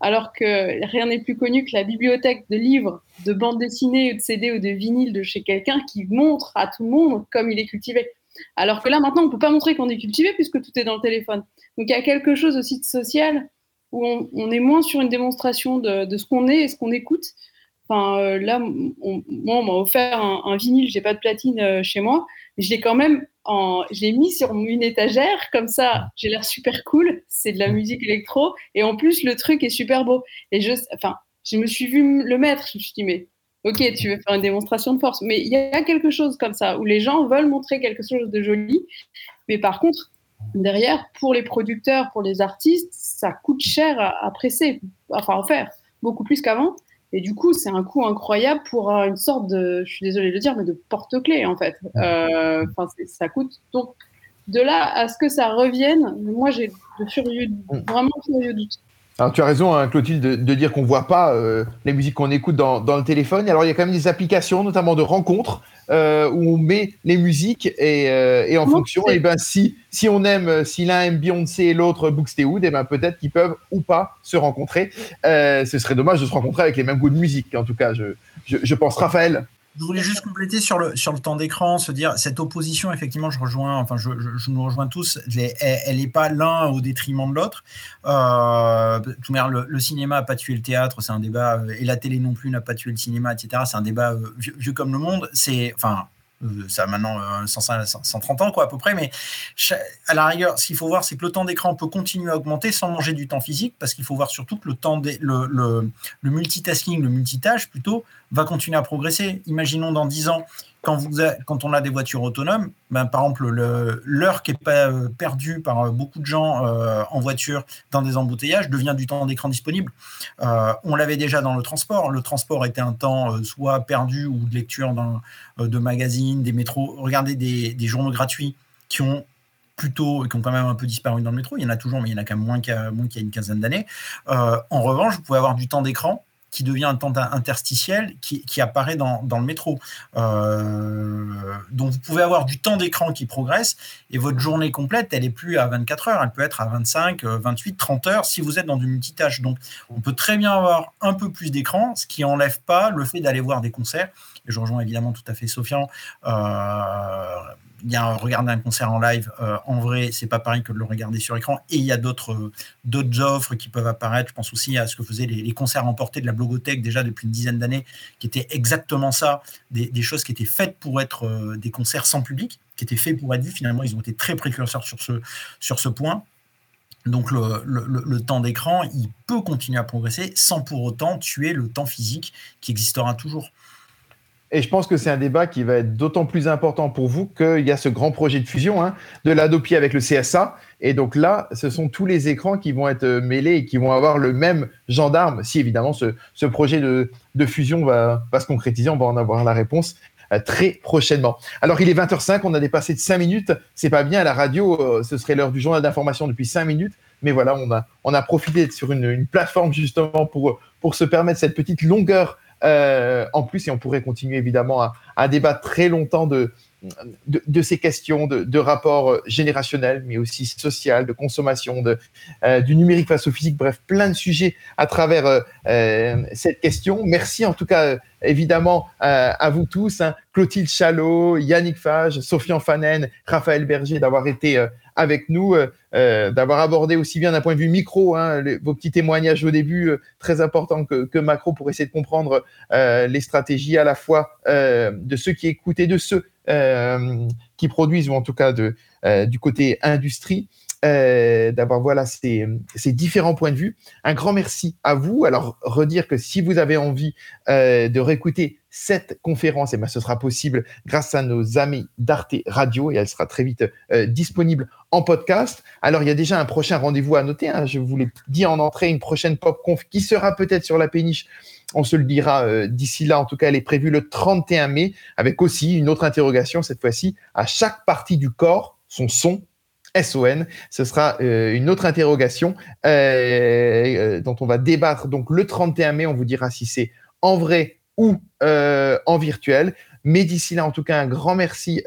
Alors que rien n'est plus connu que la bibliothèque de livres, de bandes dessinées, de CD ou de vinyle de chez quelqu'un qui montre à tout le monde comme il est cultivé. Alors que là, maintenant, on ne peut pas montrer qu'on est cultivé puisque tout est dans le téléphone. Donc il y a quelque chose aussi de social où on, est moins sur une démonstration de, ce qu'on est et ce qu'on écoute. Enfin, euh, là, moi, on m'a offert un, un vinyle, j'ai pas de platine euh, chez moi, mais je l'ai quand même en, mis sur une étagère, comme ça, j'ai l'air super cool, c'est de la musique électro, et en plus, le truc est super beau. Et je, enfin, je me suis vu le mettre, je me suis dit, mais ok, tu veux faire une démonstration de force, mais il y a quelque chose comme ça, où les gens veulent montrer quelque chose de joli, mais par contre, derrière, pour les producteurs, pour les artistes, ça coûte cher à, presser, enfin à faire, beaucoup plus qu'avant. Et du coup, c'est un coût incroyable pour une sorte de, je suis désolée de le dire, mais de porte-clés en fait. Euh, ça coûte. Donc, de là à ce que ça revienne, moi j'ai de furieux, mm. vraiment furieux doutes. Alors, tu as raison, hein, Clotilde, de, dire qu'on ne voit pas euh, les musiques qu'on écoute dans, le téléphone. Alors, il y a quand même des applications, notamment de rencontres, euh, où on met les musiques et, euh, en fonction, et eh ben, si, si on aime, si l'un aime Beyoncé et l'autre Buxtehude, et ben, peut-être qu'ils peuvent ou pas se rencontrer. ce serait dommage de se rencontrer avec les mêmes goûts de musique. En tout cas, je, je pense. Raphaël je voulais juste compléter sur le, sur le temps d'écran, se dire cette opposition, effectivement, je rejoins, enfin, je, nous rejoins tous, elle n'est pas l'un au détriment de l'autre. Euh, le, le, cinéma n'a pas tué le théâtre, c'est un débat, et la télé non plus n'a pas tué le cinéma, etc. C'est un débat euh, vieux, comme le monde. C'est, ça a maintenant 130 ans, quoi, à peu près. Mais à la rigueur, ce qu'il faut voir, c'est que le temps d'écran peut continuer à augmenter sans manger du temps physique, parce qu'il faut voir surtout que le temps, le, le, multitasking, le multitâche plutôt, va continuer à progresser. Imaginons dans 10 ans, quand, on a des voitures autonomes, ben, par exemple, l'heure qui est pas euh, perdue par euh, beaucoup de gens euh, en voiture dans des embouteillages devient du temps d'écran disponible. on l'avait déjà dans le transport. Le transport était un temps soit perdu ou de lecture de magazines, des métros. Regardez des, des journaux gratuits qui ont plutôt, qui ont quand même un peu disparu dans le métro. Il y en a toujours, mais il y en a quand même moins qu'il y, a une quinzaine d'années. en revanche, vous pouvez avoir du temps d'écran qui devient un temps interstitiel qui, apparaît dans, le métro. Euh, donc vous pouvez avoir du temps d'écran qui progresse et votre journée complète, elle n'est plus à 24 heures, elle peut être à 25, 28, 30 heures si vous êtes dans une multitâche. Donc on peut très bien avoir un peu plus d'écran, ce qui n'enlève pas le fait d'aller voir des concerts. Et je rejoins évidemment tout à fait Sofian. Euh, a regarder un concert en live euh, en vrai, c'est pas pareil que de le regarder sur écran. Et il y a d'autres euh, d'autres offres qui peuvent apparaître. Je pense aussi à ce que faisaient les, concerts emportés de la blogothèque déjà depuis une dizaine d'années, qui étaient exactement ça, des, choses qui étaient faites pour être euh, des concerts sans public, qui étaient faits pour être vus. Finalement, ils ont été très précurseurs sur ce sur ce point. Donc le, le temps d'écran, il peut continuer à progresser sans pour autant tuer le temps physique qui existera toujours. Et je pense que c'est un débat qui va être d'autant plus important pour vous qu'il y a ce grand projet de fusion hein, de l'Adopi avec le CSA. Et donc là, ce sont tous les écrans qui vont être euh, mêlés et qui vont avoir le même gendarme, si évidemment ce, projet de, fusion va, se concrétiser. On va en avoir la réponse euh, très prochainement. Alors, il est 20h05, on a dépassé de 5 minutes. C'est pas bien à la radio, euh, ce serait l'heure du journal d'information depuis 5 minutes. Mais voilà, on a, on a profité sur une, une plateforme justement pour, pour se permettre cette petite longueur euh, en plus, et on pourrait continuer évidemment à, débattre très longtemps de, ces questions de, de, rapport générationnel, mais aussi social, de consommation, euh, du numérique face au physique, bref, plein de sujets à travers euh, euh cette question. Merci en tout cas, évidemment, euh, à vous tous, hein, Clotilde Chalot, Yannick Fage, Sofiane Fanen, Raphaël Berger, d'avoir été avec nous, d'avoir abordé aussi bien d'un point de vue micro, hein, vos petits témoignages au début, très importants que, macro, pour essayer de comprendre les stratégies à la fois de ceux qui écoutent et de ceux euh, qui produisent, ou en tout cas euh, du côté industrie, euh, d'avoir voilà ces, différents points de vue. Un grand merci à vous. Alors redire que si vous avez envie euh, de réécouter cette conférence, et eh ben, ce sera possible grâce à nos amis d'Arte Radio et elle sera très vite euh, disponible en podcast. Alors il y a déjà un prochain rendez-vous à noter. Hein. Je vous l'ai dit en entrée, une prochaine pop conf qui sera peut-être sur la péniche on se le dira euh, d'ici là. En tout cas, elle est prévue le 31 mai, avec aussi une autre interrogation, cette fois-ci, à chaque partie du corps, son son, SON. Ce sera euh, une autre interrogation dont on va débattre donc le 31 mai. On vous dira si c'est en vrai ou en virtuel. Mais d'ici là, en tout cas, un grand merci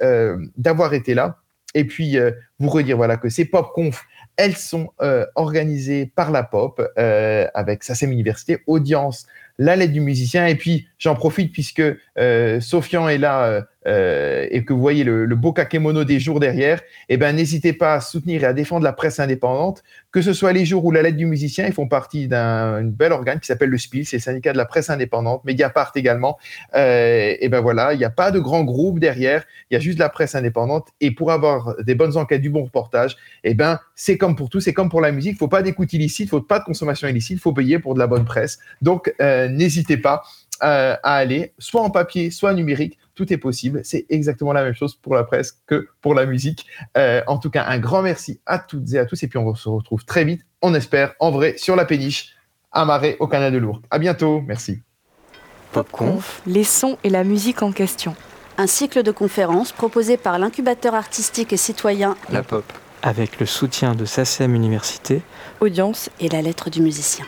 d'avoir été là. Et puis, vous redire voilà, que ces PopConf, elles sont organisées par la POP avec SACEM Université, audience la lettre du musicien. Et puis, j'en profite puisque euh, Sofian est là euh, et que vous voyez le, beau kakémono des jours derrière. Eh ben, n'hésitez pas à soutenir et à défendre la presse indépendante, que ce soit les jours ou la lettre du musicien. Ils font partie d'un bel organe qui s'appelle le SPIL, c'est le syndicat de la presse indépendante, Mediapart également. Euh, et ben voilà, il n'y a pas de grand groupe derrière, il y a juste la presse indépendante. Et pour avoir des bonnes enquêtes, du bon reportage, eh ben, c'est comme pour tout, c'est comme pour la musique. Il ne faut pas d'écoute illicite, il ne faut pas de consommation illicite, il faut payer pour de la bonne presse. Donc, euh, n'hésitez pas euh, à aller, soit en papier, soit numérique. Tout est possible. C'est exactement la même chose pour la presse que pour la musique. Euh, en tout cas, un grand merci à toutes et à tous. Et puis, on se retrouve très vite, on espère, en vrai, sur la péniche, à Marais, au canal de Lourdes. À bientôt. Merci. Popconf, les sons et la musique en question. Un cycle de conférences proposé par l'incubateur artistique et citoyen La Pop. Avec le soutien de SACEM Université. Audience et la lettre du musicien.